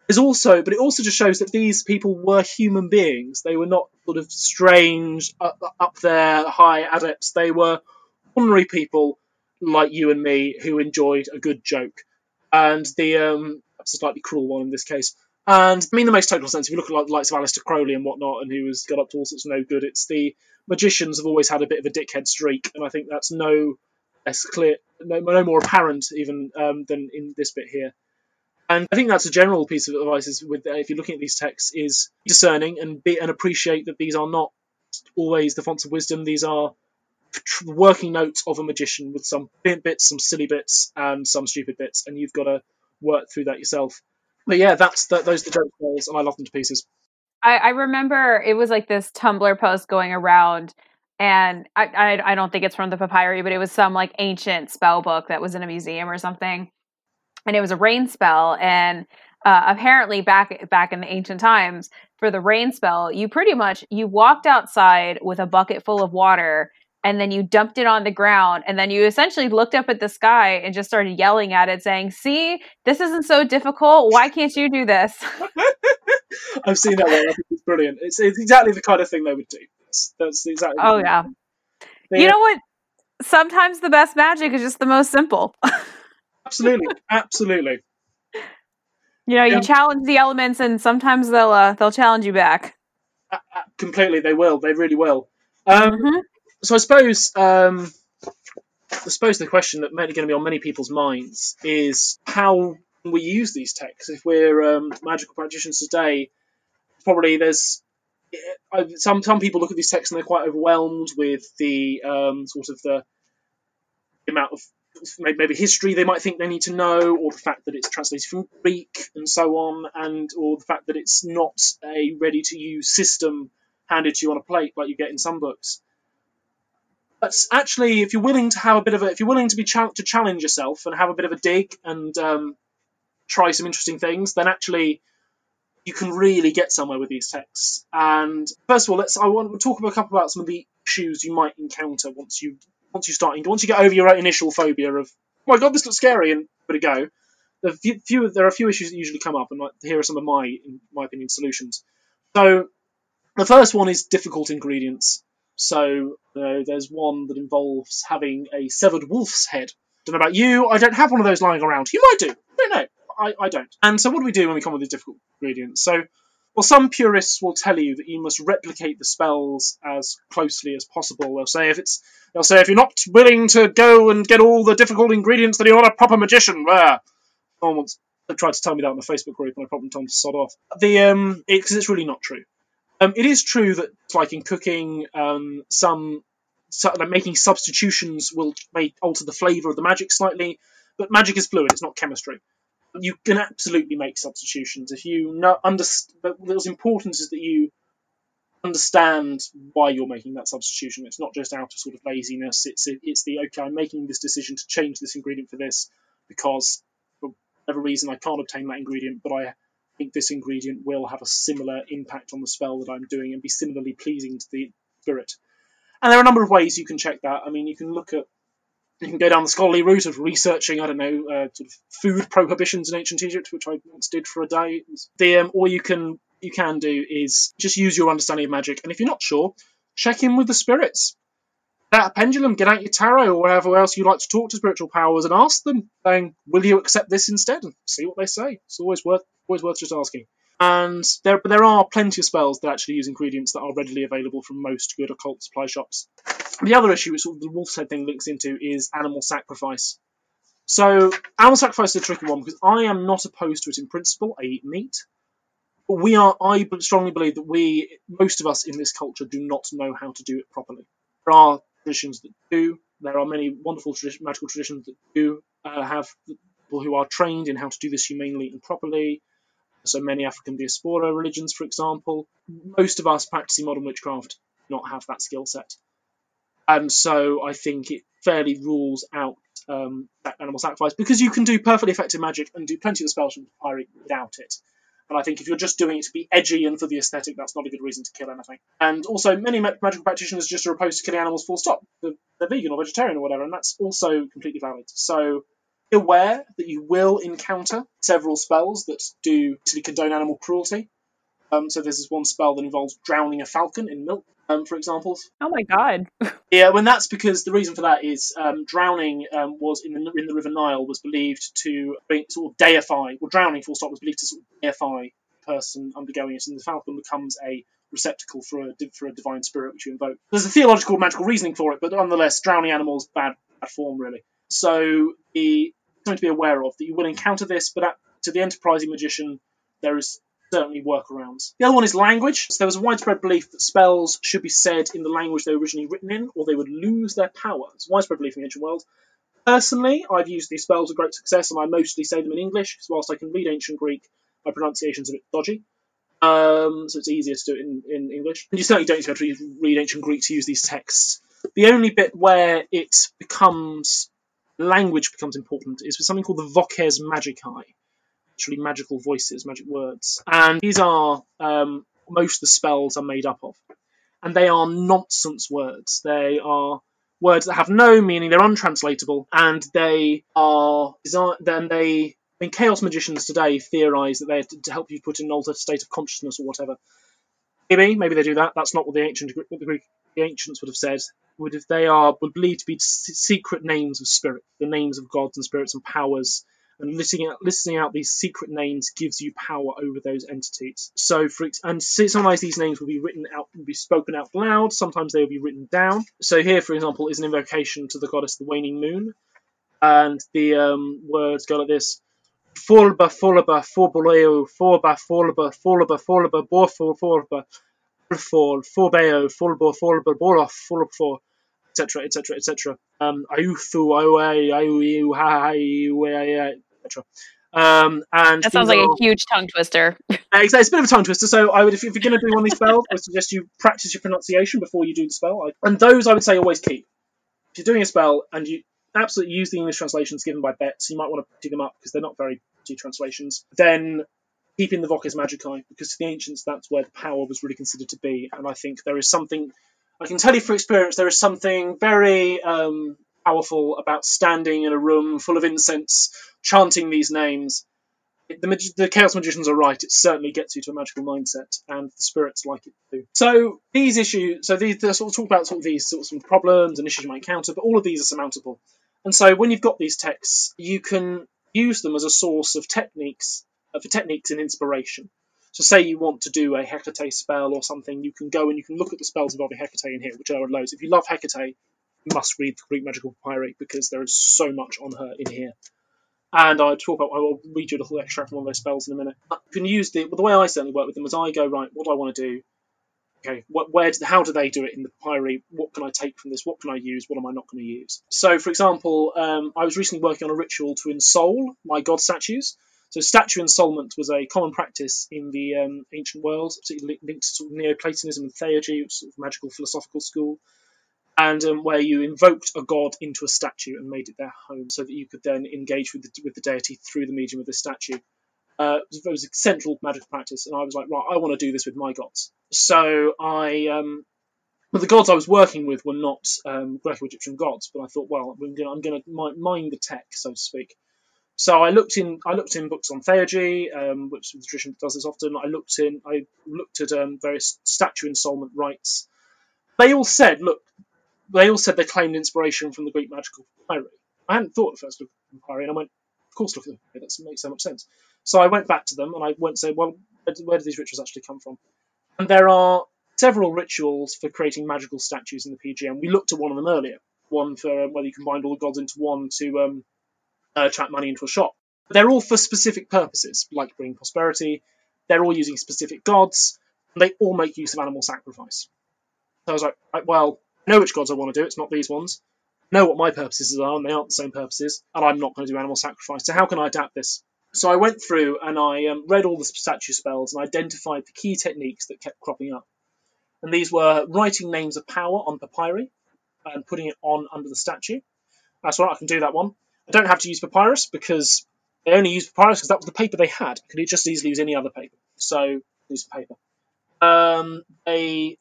B: There's also, but it also just shows that these people were human beings. They were not sort of strange, up, up there, high adepts. They were ordinary people like you and me who enjoyed a good joke. And the, um, a slightly cruel one in this case. And I mean, the most total sense, if you look at like, the likes of Aleister Crowley and whatnot, and who has got up to all sorts of no good, it's the magicians have always had a bit of a dickhead streak, and I think that's no less clear, no, no more apparent even um, than in this bit here. And I think that's a general piece of advice is with uh, if you're looking at these texts is discerning and be and appreciate that these are not always the fonts of wisdom. These are working notes of a magician with some brilliant bits, some silly bits, and some stupid bits, and you've got to work through that yourself. But yeah, that's that, those are the joke and I love them to pieces.
A: I, I remember it was like this Tumblr post going around, and I, I I don't think it's from the papyri, but it was some like ancient spell book that was in a museum or something, and it was a rain spell. And uh, apparently, back back in the ancient times, for the rain spell, you pretty much you walked outside with a bucket full of water. And then you dumped it on the ground, and then you essentially looked up at the sky and just started yelling at it, saying, "See, this isn't so difficult. Why can't you do this?"
B: I've seen that one. I think it's brilliant. It's, it's exactly the kind of thing they would do. That's, that's exactly.
A: Oh yeah.
B: They-
A: You know what? Sometimes the best magic is just the most simple.
B: absolutely, absolutely.
A: You know,
B: Yeah.
A: you challenge the elements, and sometimes they'll uh, they'll challenge you back.
B: A- completely, they will. They really will. Um,
A: Mhm.
B: so I suppose um, I suppose the question that maybe going to be on many people's minds is how we use these texts. If we're um, magical practitioners today, probably there's some some people look at these texts and they're quite overwhelmed with the um, sort of the amount of maybe history they might think they need to know, or the fact that it's translated from Greek and so on, and or the fact that it's not a ready to use system handed to you on a plate like you get in some books. But actually, if you're willing to have a bit of a, if you're willing to be chal- to challenge yourself and have a bit of a dig and um, try some interesting things, then actually you can really get somewhere with these texts. And first of all, let's I want to talk about a couple about some of the issues you might encounter once you once you start once you get over your initial phobia of oh my god this looks scary and give it a go. Few, few there are a few issues that usually come up, and here are some of my in my opinion solutions. So the first one is difficult ingredients. So there's one that involves having a severed wolf's head. Don't know about you, I don't have one of those lying around. You might do. I don't know. I, I don't. And so what do we do when we come up with these difficult ingredients? So well, some purists will tell you that you must replicate the spells as closely as possible. They'll say if it's they'll say if you're not willing to go and get all the difficult ingredients, then you're not a proper magician. Someone once tried to tell me that in the Facebook group, and I probably told them to sod off. The um, because it, it's really not true. Um, it is true that, like in cooking, um, some so, like making substitutions will make alter the flavour of the magic slightly, but magic is fluid; it's not chemistry. You can absolutely make substitutions if you know. Underst- but what's important is that you understand why you're making that substitution. It's not just out of sort of laziness. It's it's the okay, I'm making this decision to change this ingredient for this because for whatever reason I can't obtain that ingredient, but I think this ingredient will have a similar impact on the spell that I'm doing and be similarly pleasing to the spirit. And there are a number of ways you can check that. I mean, you can look at, you can go down the scholarly route of researching, I don't know, uh, sort of food prohibitions in ancient Egypt, which I once did for a day. The, um, or you can you can do is just use your understanding of magic, and if you're not sure, check in with the spirits. Get a pendulum, get out your tarot, or whatever else you like to talk to spiritual powers, and ask them, saying, "Will you accept this instead?" And see what they say. It's always worth always worth just asking. And there, there are plenty of spells that actually use ingredients that are readily available from most good occult supply shops. The other issue, which the wolf's head thing links into, is animal sacrifice. So, animal sacrifice is a tricky one because I am not opposed to it in principle. I eat meat. We are, I strongly believe that we, most of us in this culture, do not know how to do it properly. There are traditions that do. There are many wonderful magical traditions that do uh, have people who are trained in how to do this humanely and properly so many African diaspora religions, for example. Most of us practicing modern witchcraft not have that skill set. And so I think it fairly rules out um, animal sacrifice because you can do perfectly effective magic and do plenty of spells from papyri without it. And I think if you're just doing it to be edgy and for the aesthetic, that's not a good reason to kill anything. And also, many magical practitioners just are opposed to killing animals full stop. They're, they're vegan or vegetarian or whatever, and that's also completely valid. So aware that you will encounter several spells that do basically condone animal cruelty. Um, so there's this one spell that involves drowning a falcon in milk, um, for example.
A: Oh my god.
B: yeah, when that's because the reason for that is um, drowning um, was in the in the River Nile was believed to sort of deify, or drowning full stop was believed to sort of deify the person undergoing it, and the falcon becomes a receptacle for a for a divine spirit which you invoke. There's a theological magical reasoning for it, but nonetheless, drowning animals bad bad form really. So the something to be aware of that you will encounter this, but at, to the enterprising magician, there is certainly workarounds. The other one is language. So there was a widespread belief that spells should be said in the language they were originally written in, or they would lose their power. It's a widespread belief in the ancient world. Personally, I've used these spells with great success, and I mostly say them in English, because whilst I can read ancient Greek, my pronunciation's a bit dodgy. Um, so it's easier to do it in, in English. And you certainly don't need to read ancient Greek to use these texts. The only bit where it becomes language becomes important is with something called the Voces Magicae, literally magical voices, magic words. And these are um, most of the spells are made up of. And they are nonsense words. They are words that have no meaning, they're untranslatable, and they are then they I mean, chaos magicians today theorize that they're to help you put in an altered state of consciousness or whatever. Maybe, maybe they do that. That's not what the ancient the Greek the ancients would have said would if they are would believe to be secret names of spirit, the names of gods and spirits and powers. And listing out, out these secret names gives you power over those entities. So, for and sometimes these names will be written out, will be spoken out loud. Sometimes they will be written down. So here, for example, is an invocation to the goddess the waning moon, and the um, words go like this: Forba, forba, forboleo, forba, forba, forba, forba, borfor, forba, for forbeo, forbo, forbo, borof, forbo, etc., etc., etc. Ayuthu, ayue, ayue, ha, etc. Um, and
A: that sounds like are, a huge tongue twister.
B: exactly, it's a bit of a tongue twister. So I would, if, you're going to do one of these spells, I suggest you practice your pronunciation before you do the spell. And those I would say always keep. If you're doing a spell and you absolutely use the English translations given by Betz, you might want to dig them up because they're not very good translations. Then keeping the Voces Magicae because to the ancients that's where the power was really considered to be. And I think there is something I can tell you from experience there is something very um, powerful about standing in a room full of incense, chanting these names. The, the chaos magicians are right. It certainly gets you to a magical mindset, and the spirits like it too. So these issues, so these sort of talk about sort of these sorts of problems and issues you might encounter, but all of these are surmountable. And so when you've got these texts, you can use them as a source of techniques for techniques and inspiration. So say you want to do a Hecate spell or something, you can go and you can look at the spells involving Hecate in here, which are loads. If you love Hecate, you must read the Greek Magical Papyri because there is so much on her in here. And I talk about, I will read you a little extract from one of those spells in a minute. You can use the, well, the way I certainly work with them is I go, right, what do I want to do? Okay, what, where, how do they do it in the papyri? What can I take from this? What can I use? What am I not going to use? So, for example, um, I was recently working on a ritual to ensoul my god statues. So, statue ensoulment was a common practice in the um, ancient world, particularly linked to sort of Neoplatonism and theurgy, which is sort of magical philosophical school and um, where you invoked a god into a statue and made it their home, so that you could then engage with the, with the deity through the medium of the statue. Uh, it was a central magical practice, and I was like, right, I want to do this with my gods. So I, um, the gods I was working with were not um, Greco-Egyptian gods, but I thought, well, I'm going to mine the tech, so to speak. So I looked in, I looked in books on theurgy, um, which the tradition does this often. I looked in, I looked at um, various statue ensoulment rites. They all said, look, they all said they claimed inspiration from the Greek magical papyri. I hadn't thought at first of papyri, and I went, of course, look at them. That makes so much sense. So I went back to them and I went and say, well, where do these rituals actually come from? And there are several rituals for creating magical statues in the PGM. We looked at one of them earlier, one for um, whether you combine all the gods into one to um, uh, attract money into a shop. They're all for specific purposes, like bringing prosperity. They're all using specific gods, and they all make use of animal sacrifice. So I was like, well, I know which gods I want to do. It's not these ones. I know what my purposes are, and they aren't the same purposes. And I'm not going to do animal sacrifice. So how can I adapt this? So I went through and I um, read all the statue spells and identified the key techniques that kept cropping up. And these were writing names of power on papyri and putting it on under the statue. That's right, I can do that one. I don't have to use papyrus because they only used papyrus because that was the paper they had. Could just easily use any other paper. So use paper. Um, they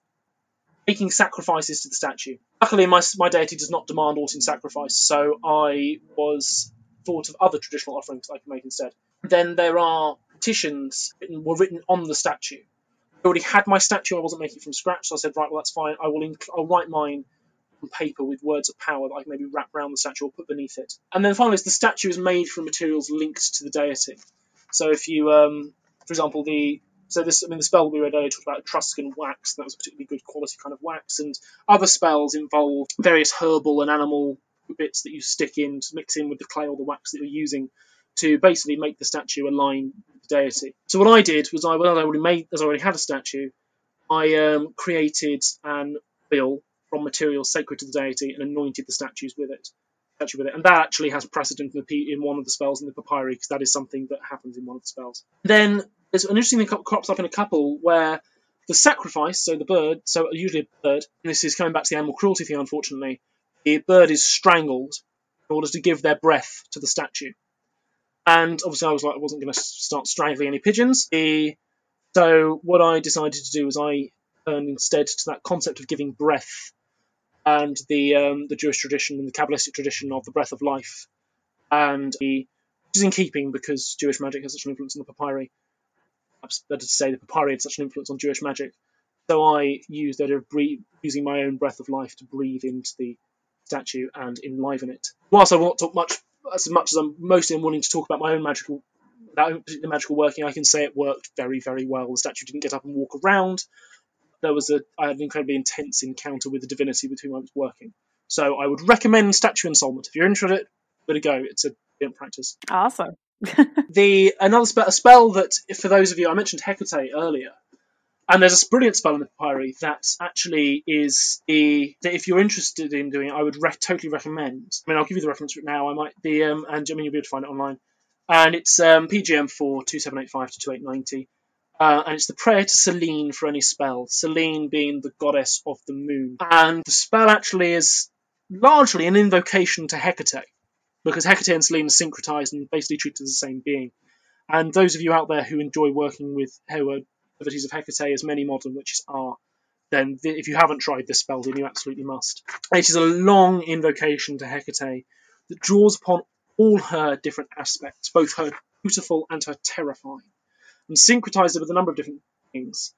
B: making sacrifices to the statue. Luckily, my, my deity does not demand in sacrifice, so I was thought of other traditional offerings I could make instead. Then there are petitions written, were written on the statue. I already had my statue, I wasn't making it from scratch, so I said, right, well, that's fine. I will inc- I'll write mine paper with words of power that I can maybe wrap around the statue or put beneath it. And then finally, the statue is made from materials linked to the deity. So if you, um, for example, the so this, I mean, the spell we read earlier talked about Etruscan wax. That was a particularly good quality kind of wax, and other spells involve various herbal and animal bits that you stick in to mix in with the clay or the wax that you're using to basically make the statue align with the deity. So what I did was I, well, I already made, as I already had a statue, I um, created an oil from materials sacred to the deity and anointed the statues with it. Statue with it, and that actually has precedent in, the, in one of the spells in the papyri because that is something that happens in one of the spells. Then there's an interesting thing that crops up in a couple where the sacrifice, so the bird, so usually a bird, and this is coming back to the animal cruelty thing, unfortunately, the bird is strangled in order to give their breath to the statue. And obviously, I was like, I wasn't going to start strangling any pigeons. So what I decided to do was I turned instead to that concept of giving breath and the um, the Jewish tradition and the Kabbalistic tradition of the breath of life, and the, which is in keeping because Jewish magic has such an influence on the papyri Perhaps better to say the papyri had such an influence on Jewish magic. So I used that of breathe, using my own breath of life to breathe into the statue and enliven it. Whilst I won't talk much, as much as I'm mostly wanting to talk about my own magical, that the magical working, I can say it worked very, very well. The statue didn't get up and walk around. There was a, I had an incredibly intense encounter with the divinity with whom I was working. So I would recommend statue ensoulment if you're interested. But to go. It's a brilliant practice.
A: Awesome.
B: the another spell, a spell that, for those of you, I mentioned Hecate earlier, and there's a brilliant spell in the papyri that actually is the that if you're interested in doing it, I would re- totally recommend. I mean, I'll give you the reference now. I might the um, and I mean you'll be able to find it online, and it's um, PGM four two seven eight five to two eight ninety. Uh, and it's the prayer to Selene for any spell. Selene being the goddess of the moon, and the spell actually is largely an invocation to Hecate because Hecate and Selene are syncretized and basically treated as the same being. And those of you out there who enjoy working with devotees of Hecate, as many modern witches are, then th- if you haven't tried this spell, then you absolutely must. It is a long invocation to Hecate that draws upon all her different aspects, both her beautiful and her terrifying, and syncretizes it with a number of different things.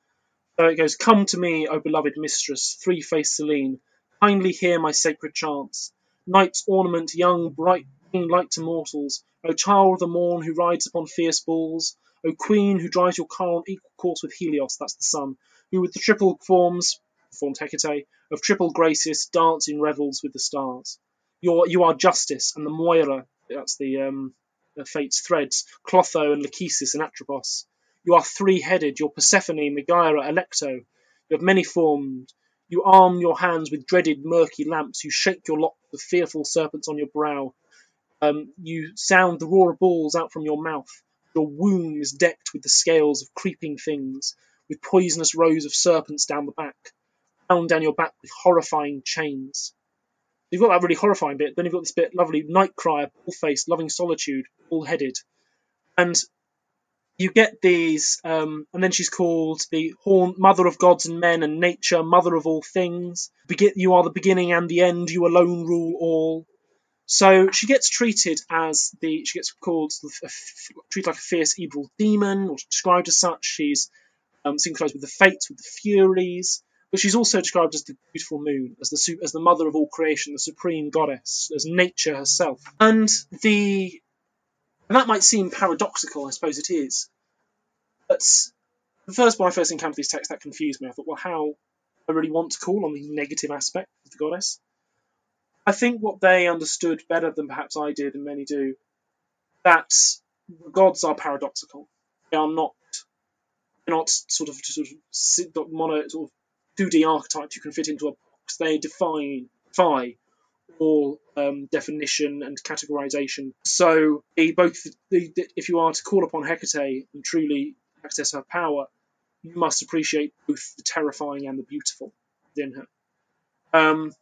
B: So it goes, Come to me, O beloved mistress, three faced Selene, kindly hear my sacred chants. Night's ornament, young, bright, being light to mortals, O child of the morn who rides upon fierce bulls, O queen who drives your car on equal course with Helios, that's the sun, who with the triple forms, formed Hecate, of triple graces dance in revels with the stars. You're, you are justice, and the Moira, that's the um, the fate's threads, Clotho and Lachesis and Atropos. You are three-headed, you're Persephone, Megaera, Alecto. You have many formed. You arm your hands with dreaded murky lamps. You shake your locks with fearful serpents on your brow. Um, you sound the roar of balls out from your mouth. Your womb is decked with the scales of creeping things with poisonous rows of serpents down the back, bound down your back with horrifying chains. You've got that really horrifying bit, then you've got this bit lovely night crier, bull faced, loving solitude, bull headed. And you get these, um, and then she's called the horn, mother of gods and men and nature, mother of all things. Begin, you are the beginning and the end. You alone rule all. So she gets treated as the she gets called treated like a fierce evil demon, or described as such. She's um, synchronized with the fates, with the furies, but she's also described as the beautiful moon, as the as the mother of all creation, the supreme goddess, as nature herself. And the and that might seem paradoxical, I suppose it is. But the first when I first encountered these texts, that confused me. I thought, well, how I really want to call on the negative aspect of the goddess. I think what they understood better than perhaps I did, and many do, that the gods are paradoxical. They are not they're not sort of sort of mono sort of 2D archetypes you can fit into a box. They define defy all um, definition and categorization. So both the, the, if you are to call upon Hecate and truly access her power, you must appreciate both the terrifying and the beautiful within her. Um,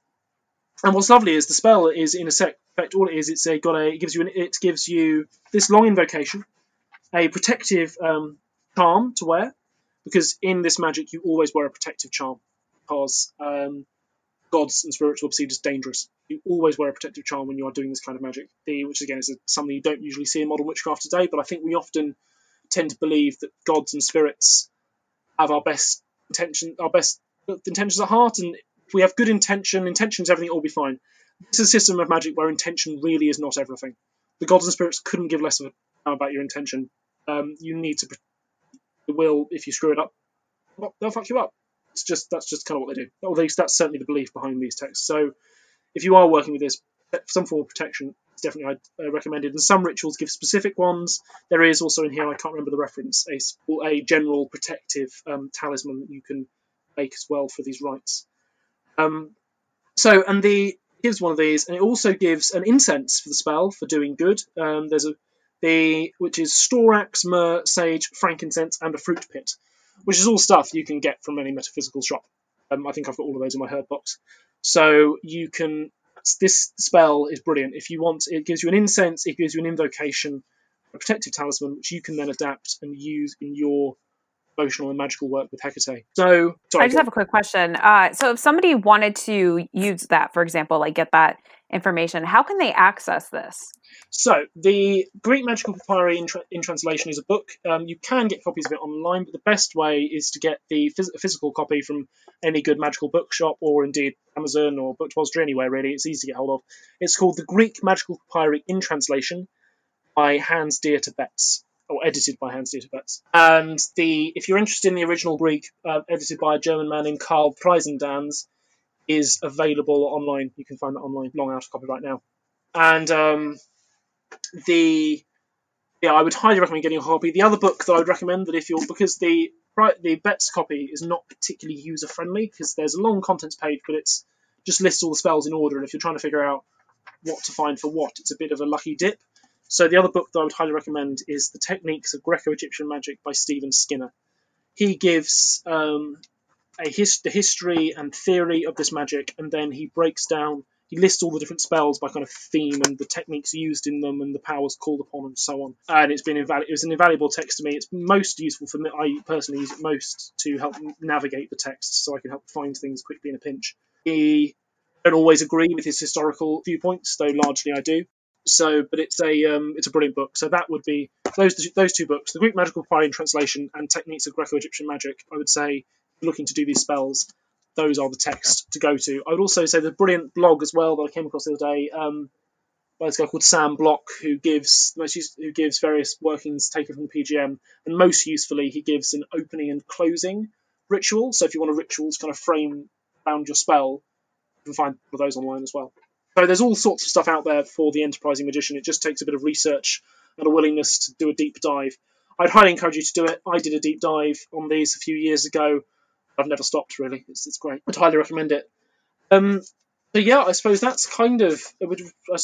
B: and what's lovely is the spell is in effect all it is. It's a got a it gives you an, it gives you this long invocation, a protective um, charm to wear, because in this magic you always wear a protective charm because um, gods and spirits will perceived as dangerous. You always wear a protective charm when you are doing this kind of magic, which again is something you don't usually see in modern witchcraft today. But I think we often tend to believe that gods and spirits have our best intention, our best intentions at heart, and if we have good intention, intentions, everything will be fine. This is a system of magic where intention really is not everything. The gods and spirits couldn't give less of a damn about your intention. Um, you need to the will if you screw it up, they'll fuck you up. It's just that's just kind of what they do. At least that's certainly the belief behind these texts. So if you are working with this, some form of protection is definitely uh, recommended. And some rituals give specific ones. There is also in here, I can't remember the reference, a, a general protective um, talisman that you can make as well for these rites. Um, so, and the gives one of these, and it also gives an incense for the spell for doing good. Um, there's a the which is storax, myrrh, sage, frankincense, and a fruit pit, which is all stuff you can get from any metaphysical shop. Um, I think I've got all of those in my herb box. So you can. This spell is brilliant. If you want, it gives you an incense, it gives you an invocation, a protective talisman, which you can then adapt and use in your emotional and magical work with Hecate. So,
A: sorry, I just have a quick question. Uh, so, if somebody wanted to use that, for example, like get that information, how can they access this?
B: So, the Greek Magical Papyri in, tra- in translation is a book. Um, you can get copies of it online, but the best way is to get the phys- physical copy from any good magical bookshop or indeed Amazon or Book Depository, anywhere really. It's easy to get hold of. It's called the Greek Magical Papyri in translation by Hans Dieter Betz or edited by Hans Dieter Betz. And the if you're interested in the original Greek, uh, edited by a German man named Karl Preisendanz, is available online. You can find that online, long out of copyright now. And um, the yeah, I would highly recommend getting a copy. The other book that I would recommend that if you're because the the Betz copy is not particularly user friendly because there's a long contents page, but it's just lists all the spells in order. And if you're trying to figure out what to find for what, it's a bit of a lucky dip. So the other book that I would highly recommend is The Techniques of Greco-Egyptian Magic by Stephen Skinner. He gives um, a his- the history and theory of this magic, and then he breaks down he lists all the different spells by kind of theme and the techniques used in them and the powers called upon and so on. And it's been invalu- it was an invaluable text to me. It's most useful for me. I personally use it most to help navigate the text, so I can help find things quickly in a pinch. He don't always agree with his historical viewpoints, though largely I do. So, but it's a um, it's a brilliant book. So that would be those those two books, the Greek Magical Papyri in translation and Techniques of Greco-Egyptian Magic. I would say, looking to do these spells, those are the texts to go to. I would also say the brilliant blog as well that I came across the other day um, by this guy called Sam Block, who gives who gives various workings taken from the PGM, and most usefully, he gives an opening and closing ritual. So if you want a ritual to kind of frame around your spell, you can find those online as well. So there's all sorts of stuff out there for the enterprising magician. It just takes a bit of research and a willingness to do a deep dive. I'd highly encourage you to do it. I did a deep dive on these a few years ago. I've never stopped really. It's, it's great. I'd highly recommend it. Um, so yeah, I suppose that's kind of. I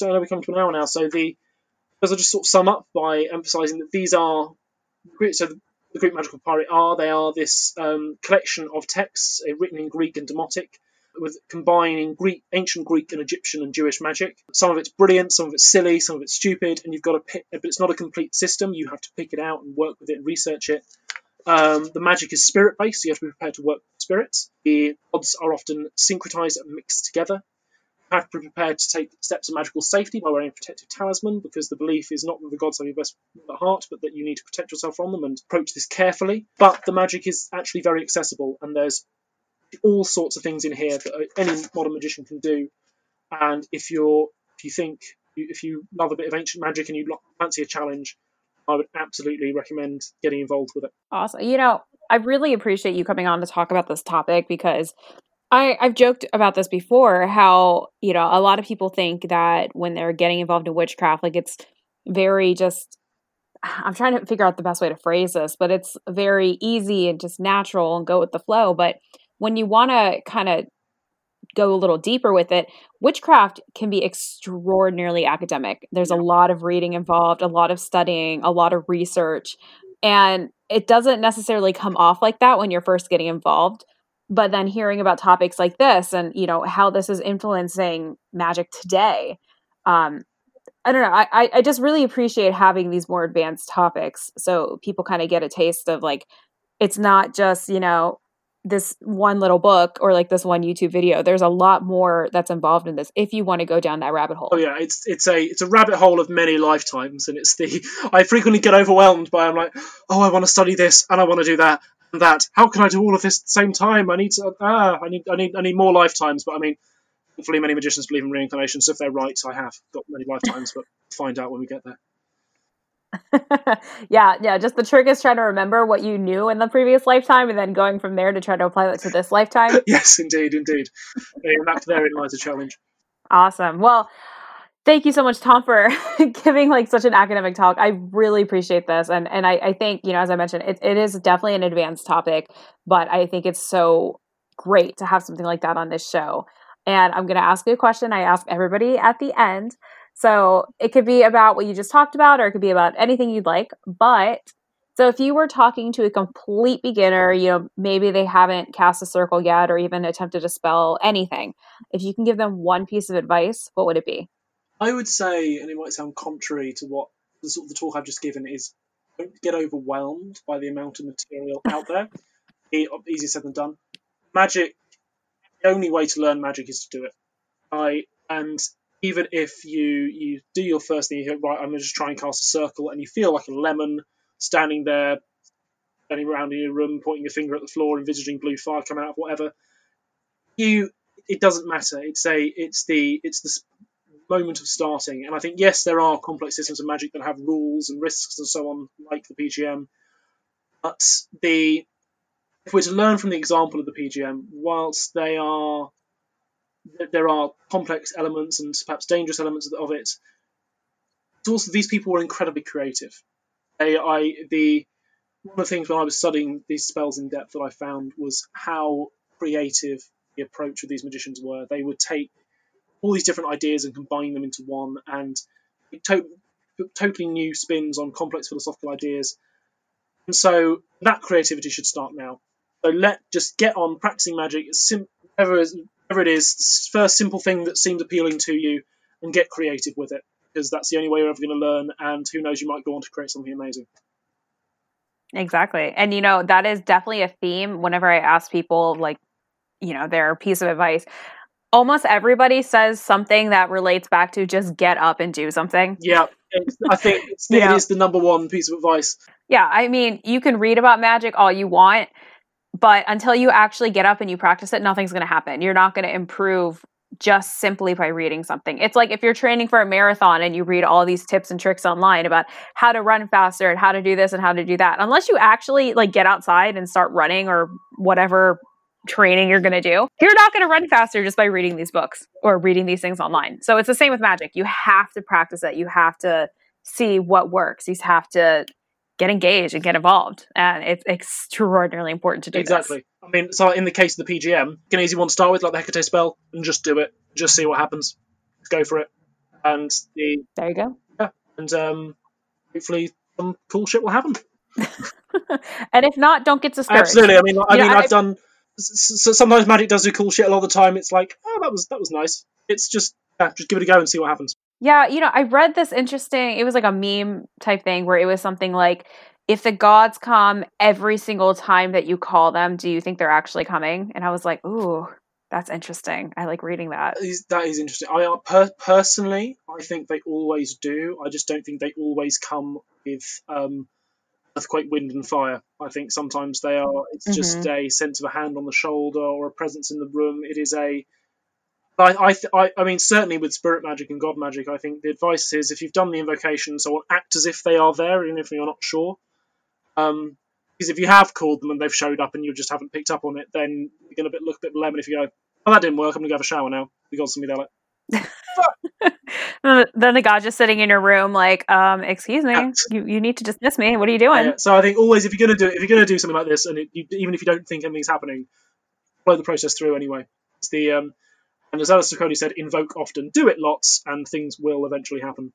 B: know we come to an hour now. So the as I just sort of sum up by emphasising that these are so the Greek magical papyri are they are this um, collection of texts uh, written in Greek and Demotic with combining Greek, ancient Greek and Egyptian and Jewish magic. Some of it's brilliant, some of it's silly, some of it's stupid, and you've got to pick. But it's not a complete system. You have to pick it out and work with it and research it. Um, the magic is spirit based, so you have to be prepared to work with spirits. The gods are often syncretized and mixed together. You have to be prepared to take steps of magical safety by wearing a protective talisman, because the belief is not that the gods have your best heart, but that you need to protect yourself from them and approach this carefully. But the magic is actually very accessible, and there's all sorts of things in here that any modern magician can do. And if you're if you think if you love a bit of ancient magic and you fancy a challenge, I would absolutely recommend getting involved with it.
A: Awesome. You know, I really appreciate you coming on to talk about this topic because I, I've joked about this before how, you know, a lot of people think that when they're getting involved in witchcraft, like it's very just I'm trying to figure out the best way to phrase this, but it's very easy and just natural and go with the flow. But when you want to kind of go a little deeper with it, witchcraft can be extraordinarily academic. There's yeah. a lot of reading involved, a lot of studying, a lot of research. And it doesn't necessarily come off like that when you're first getting involved. But then hearing about topics like this and, you know, how this is influencing magic today, um, I don't know. I, I just really appreciate having these more advanced topics so people kind of get a taste of like, it's not just, you know, this one little book or like this one YouTube video. There's a lot more that's involved in this if you want to go down that rabbit hole.
B: Oh yeah, it's it's a it's a rabbit hole of many lifetimes, and it's the I frequently get overwhelmed by I'm like, oh, I want to study this and I want to do that and that. How can I do all of this at the same time? I need to ah, I need I need I need more lifetimes. But I mean, hopefully, many magicians believe in reincarnation, so if they're right, I have got many lifetimes. but find out when we get there.
A: yeah, yeah. Just the trick is trying to remember what you knew in the previous lifetime, and then going from there to try to apply that to this lifetime.
B: yes, indeed, indeed. And that therein lies a challenge.
A: Awesome. Well, thank you so much, Tom, for giving like such an academic talk. I really appreciate this, and and I, I think you know, as I mentioned, it, it is definitely an advanced topic, but I think it's so great to have something like that on this show. And I'm going to ask you a question I ask everybody at the end. So it could be about what you just talked about, or it could be about anything you'd like. But so if you were talking to a complete beginner, you know, maybe they haven't cast a circle yet or even attempted to spell anything, if you can give them one piece of advice, what would it be?
B: I would say, and it might sound contrary to what the sort of the talk I've just given is, don't get overwhelmed by the amount of material out there. Easier said than done. Magic, the only way to learn magic is to do it. I and even if you you do your first thing, you think, right, I'm going to just try and cast a circle, and you feel like a lemon standing there, standing around in your room, pointing your finger at the floor, envisaging blue fire coming out of whatever. You, it doesn't matter. It's a, it's the, it's the moment of starting. And I think yes, there are complex systems of magic that have rules and risks and so on, like the PGM. But the, if we're to learn from the example of the PGM, whilst they are there are complex elements and perhaps dangerous elements of it. It's also these people were incredibly creative. They, I, the one of the things when I was studying these spells in depth that I found was how creative the approach of these magicians were. They would take all these different ideas and combine them into one, and to- totally new spins on complex philosophical ideas. And so that creativity should start now. So let just get on practicing magic sim- ever as whatever it is, first simple thing that seems appealing to you, and get creative with it because that's the only way you're ever going to learn. And who knows, you might go on to create something amazing.
A: Exactly. And, you know, that is definitely a theme whenever I ask people, like, you know, their piece of advice. Almost everybody says something that relates back to just get up and do something.
B: Yeah, I think it's, it is the number one piece of advice.
A: Yeah, I mean, you can read about magic all you want, but until you actually get up and you practice it, nothing's going to happen. You're not going to improve just simply by reading something. It's like if you're training for a marathon and you read all these tips and tricks online about how to run faster and how to do this and how to do that. Unless you actually like get outside and start running or whatever training you're going to do, you're not going to run faster just by reading these books or reading these things online. So it's the same with magic. You have to practice it. You have to see what works. You have to get engaged and get involved. And it's extraordinarily important to do
B: exactly.
A: This.
B: I mean, so in the case of the PGM, can easy one to start with, like the Hecate spell, and just do it. Just see what happens. Go for it. And the
A: there you go.
B: Yeah, and um, hopefully some cool shit will happen.
A: and if not, don't get discouraged.
B: Absolutely. I mean, I you mean, know, I've I, done. So sometimes magic does do cool shit a lot of the time. It's like, oh, that was that was nice. It's just yeah, just give it a go and see what happens.
A: Yeah, you know, I read this interesting, it was like a meme type thing where it was something like, if the gods come every single time that you call them, do you think they're actually coming? And I was like, ooh, that's interesting. I like reading that.
B: That is, that is interesting. I per- personally, I think they always do. I just don't think they always come with um, earthquake, wind, and fire. I think sometimes they are. It's mm-hmm. just a sense of a hand on the shoulder or a presence in the room. It is a I, I, I mean, certainly with spirit magic and god magic, I think the advice is if you've done the invocation, so act as if they are there, even if you're not sure. Um, because if you have called them and they've showed up and you just haven't picked up on it, then you're going to look a bit lemon if you go, "Oh, that didn't work. I'm going to go have a shower now." The gods will be there
A: like. then the god just sitting in your room, like, um, excuse me, you, you need to dismiss me. What are you doing? Yeah,
B: so I think always if you're going to do if you're going to do something like this, and it, you, even if you don't think anything's happening, follow the process through anyway. It's the um, and as Aleister Crowley said, invoke often, do it lots, and things will eventually happen.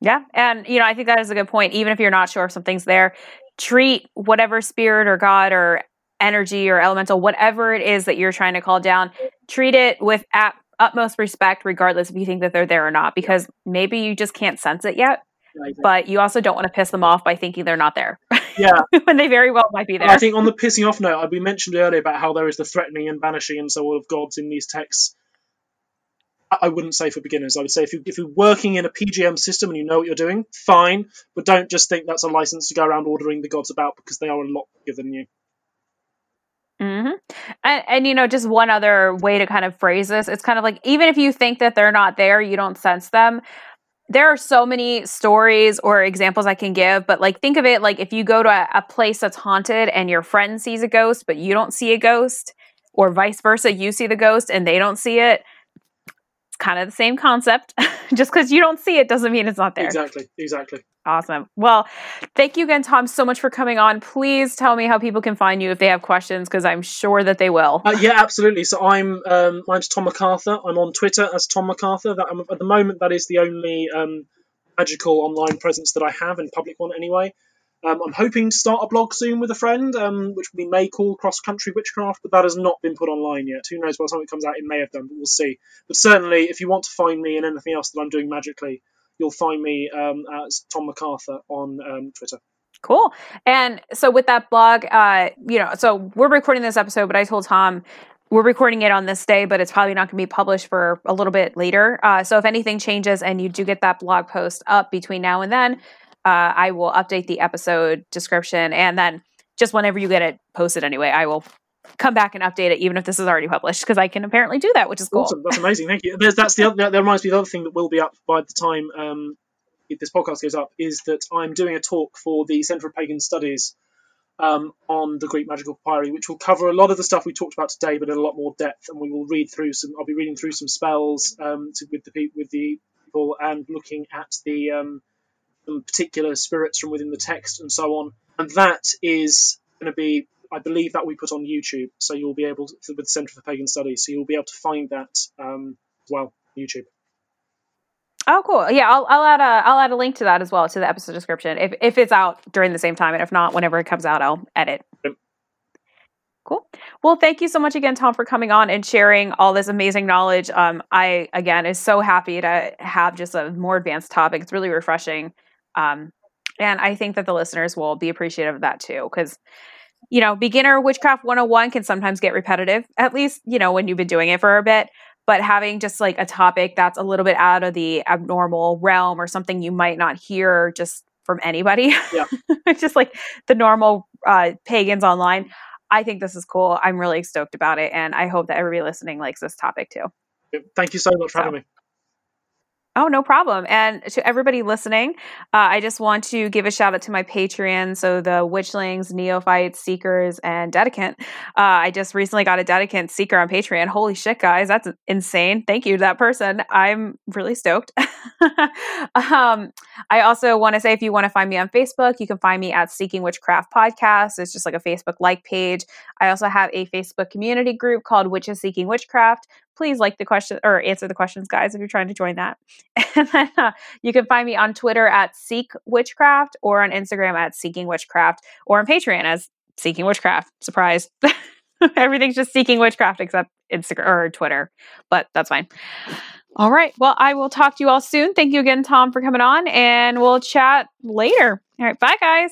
A: Yeah, and you know, I think that is a good point. Even if you're not sure if something's there, treat whatever spirit or god or energy or elemental, whatever it is that you're trying to call down, treat it with at utmost respect, regardless if you think that they're there or not, because maybe you just can't sense it yet. But you also don't want to piss them off by thinking they're not there.
B: Yeah.
A: when they very well might be there.
B: I think on the pissing off note, we mentioned earlier about how there is the threatening and banishing and so all of gods in these texts. I wouldn't say for beginners. I would say if, you, if you're working in a PGM system and you know what you're doing, fine. But don't just think that's a license to go around ordering the gods about because they are a lot bigger than you.
A: Mm-hmm. And, and, you know, just one other way to kind of phrase this, it's kind of like even if you think that they're not there, you don't sense them there are so many stories or examples I can give, but like think of it like if you go to a, a, place that's haunted and your friend sees a ghost, but you don't see a ghost, or vice versa, you see the ghost and they don't see it. Kind of the same concept. Just because you don't see it doesn't mean it's not there.
B: Exactly. Exactly.
A: Awesome. Well, thank you again, Tom, so much for coming on. Please tell me how people can find you if they have questions, because I'm sure that they will.
B: Uh, yeah, absolutely. So I'm um, name's Tom McArthur. I'm on Twitter as Tom McArthur. That I'm, at the moment that is the only um, magical online presence that I have, in public one anyway. Um, I'm hoping to start a blog soon with a friend, um, which we may call Cross Country Witchcraft, but that has not been put online yet. Who knows by the time it comes out, it may have done, but we'll see. But certainly, if you want to find me and anything else that I'm doing magically, you'll find me um, as Tom McArthur on um, Twitter.
A: Cool. And so with that blog, uh, you know, so we're recording this episode, but I told Tom we're recording it on this day, but it's probably not going to be published for a little bit later. Uh, so if anything changes and you do get that blog post up between now and then, uh, I will update the episode description and then just whenever you get it posted anyway, I will come back and update it, even if this is already published, because I can apparently do that, which is cool.
B: Awesome. That's amazing. Thank you. There's, that's the other, that reminds me of the other thing that will be up by the time um, this podcast goes up is that I'm doing a talk for the Centre for Pagan Studies um, on the Greek magical papyri, which will cover a lot of the stuff we talked about today, but in a lot more depth. And we will read through some. I'll be reading through some spells um, to, with the with the people and looking at the um, particular spirits from within the text and so on. And that is going to be I believe that we put on YouTube, so you'll be able to, with the Centre for Pagan Studies, so you'll be able to find that um, as well YouTube.
A: Oh, cool. Yeah, I'll, I'll add a I'll add a link to that as well to the episode description if if it's out during the same time, and if not, whenever it comes out, I'll edit. Yep. Cool. Well, thank you so much again, Tom, for coming on and sharing all this amazing knowledge. Um, I again is so happy to have just a more advanced topic. It's really refreshing, um, and I think that the listeners will be appreciative of that too. Because you know, beginner witchcraft 101 can sometimes get repetitive. At least you know when you've been doing it for a bit. But having just like a topic that's a little bit out of the abnormal realm or something you might not hear just from anybody,
B: Yeah.
A: just like the normal uh, pagans online. I think this is cool. I'm really stoked about it, and I hope that everybody listening likes this topic too.
B: Thank you so much for
A: So-
B: having me.
A: Oh, no problem. And to everybody listening, uh, I just want to give a shout out to my Patreon. So the Witchlings, Neophytes, Seekers, and Dedicant. Uh, I just recently got a Dedicant Seeker on Patreon. Holy shit, guys, that's insane. Thank you to that person. I'm really stoked. um, I also want to say if you want to find me on Facebook, you can find me at Seeking Witchcraft Podcast. It's just like a Facebook like page. I also have a Facebook community group called Witches Seeking Witchcraft. Please like the question or answer the questions, guys, if you're trying to join that. And then uh, you can find me on Twitter at Seek Witchcraft or on Instagram at Seeking Witchcraft or on Patreon as Seeking Witchcraft. Surprise. Everything's just Seeking Witchcraft except Instagram or Twitter, but that's fine. All right. Well, I will talk to you all soon. Thank you again, Tom, for coming on, and we'll chat later. All right. Bye, guys.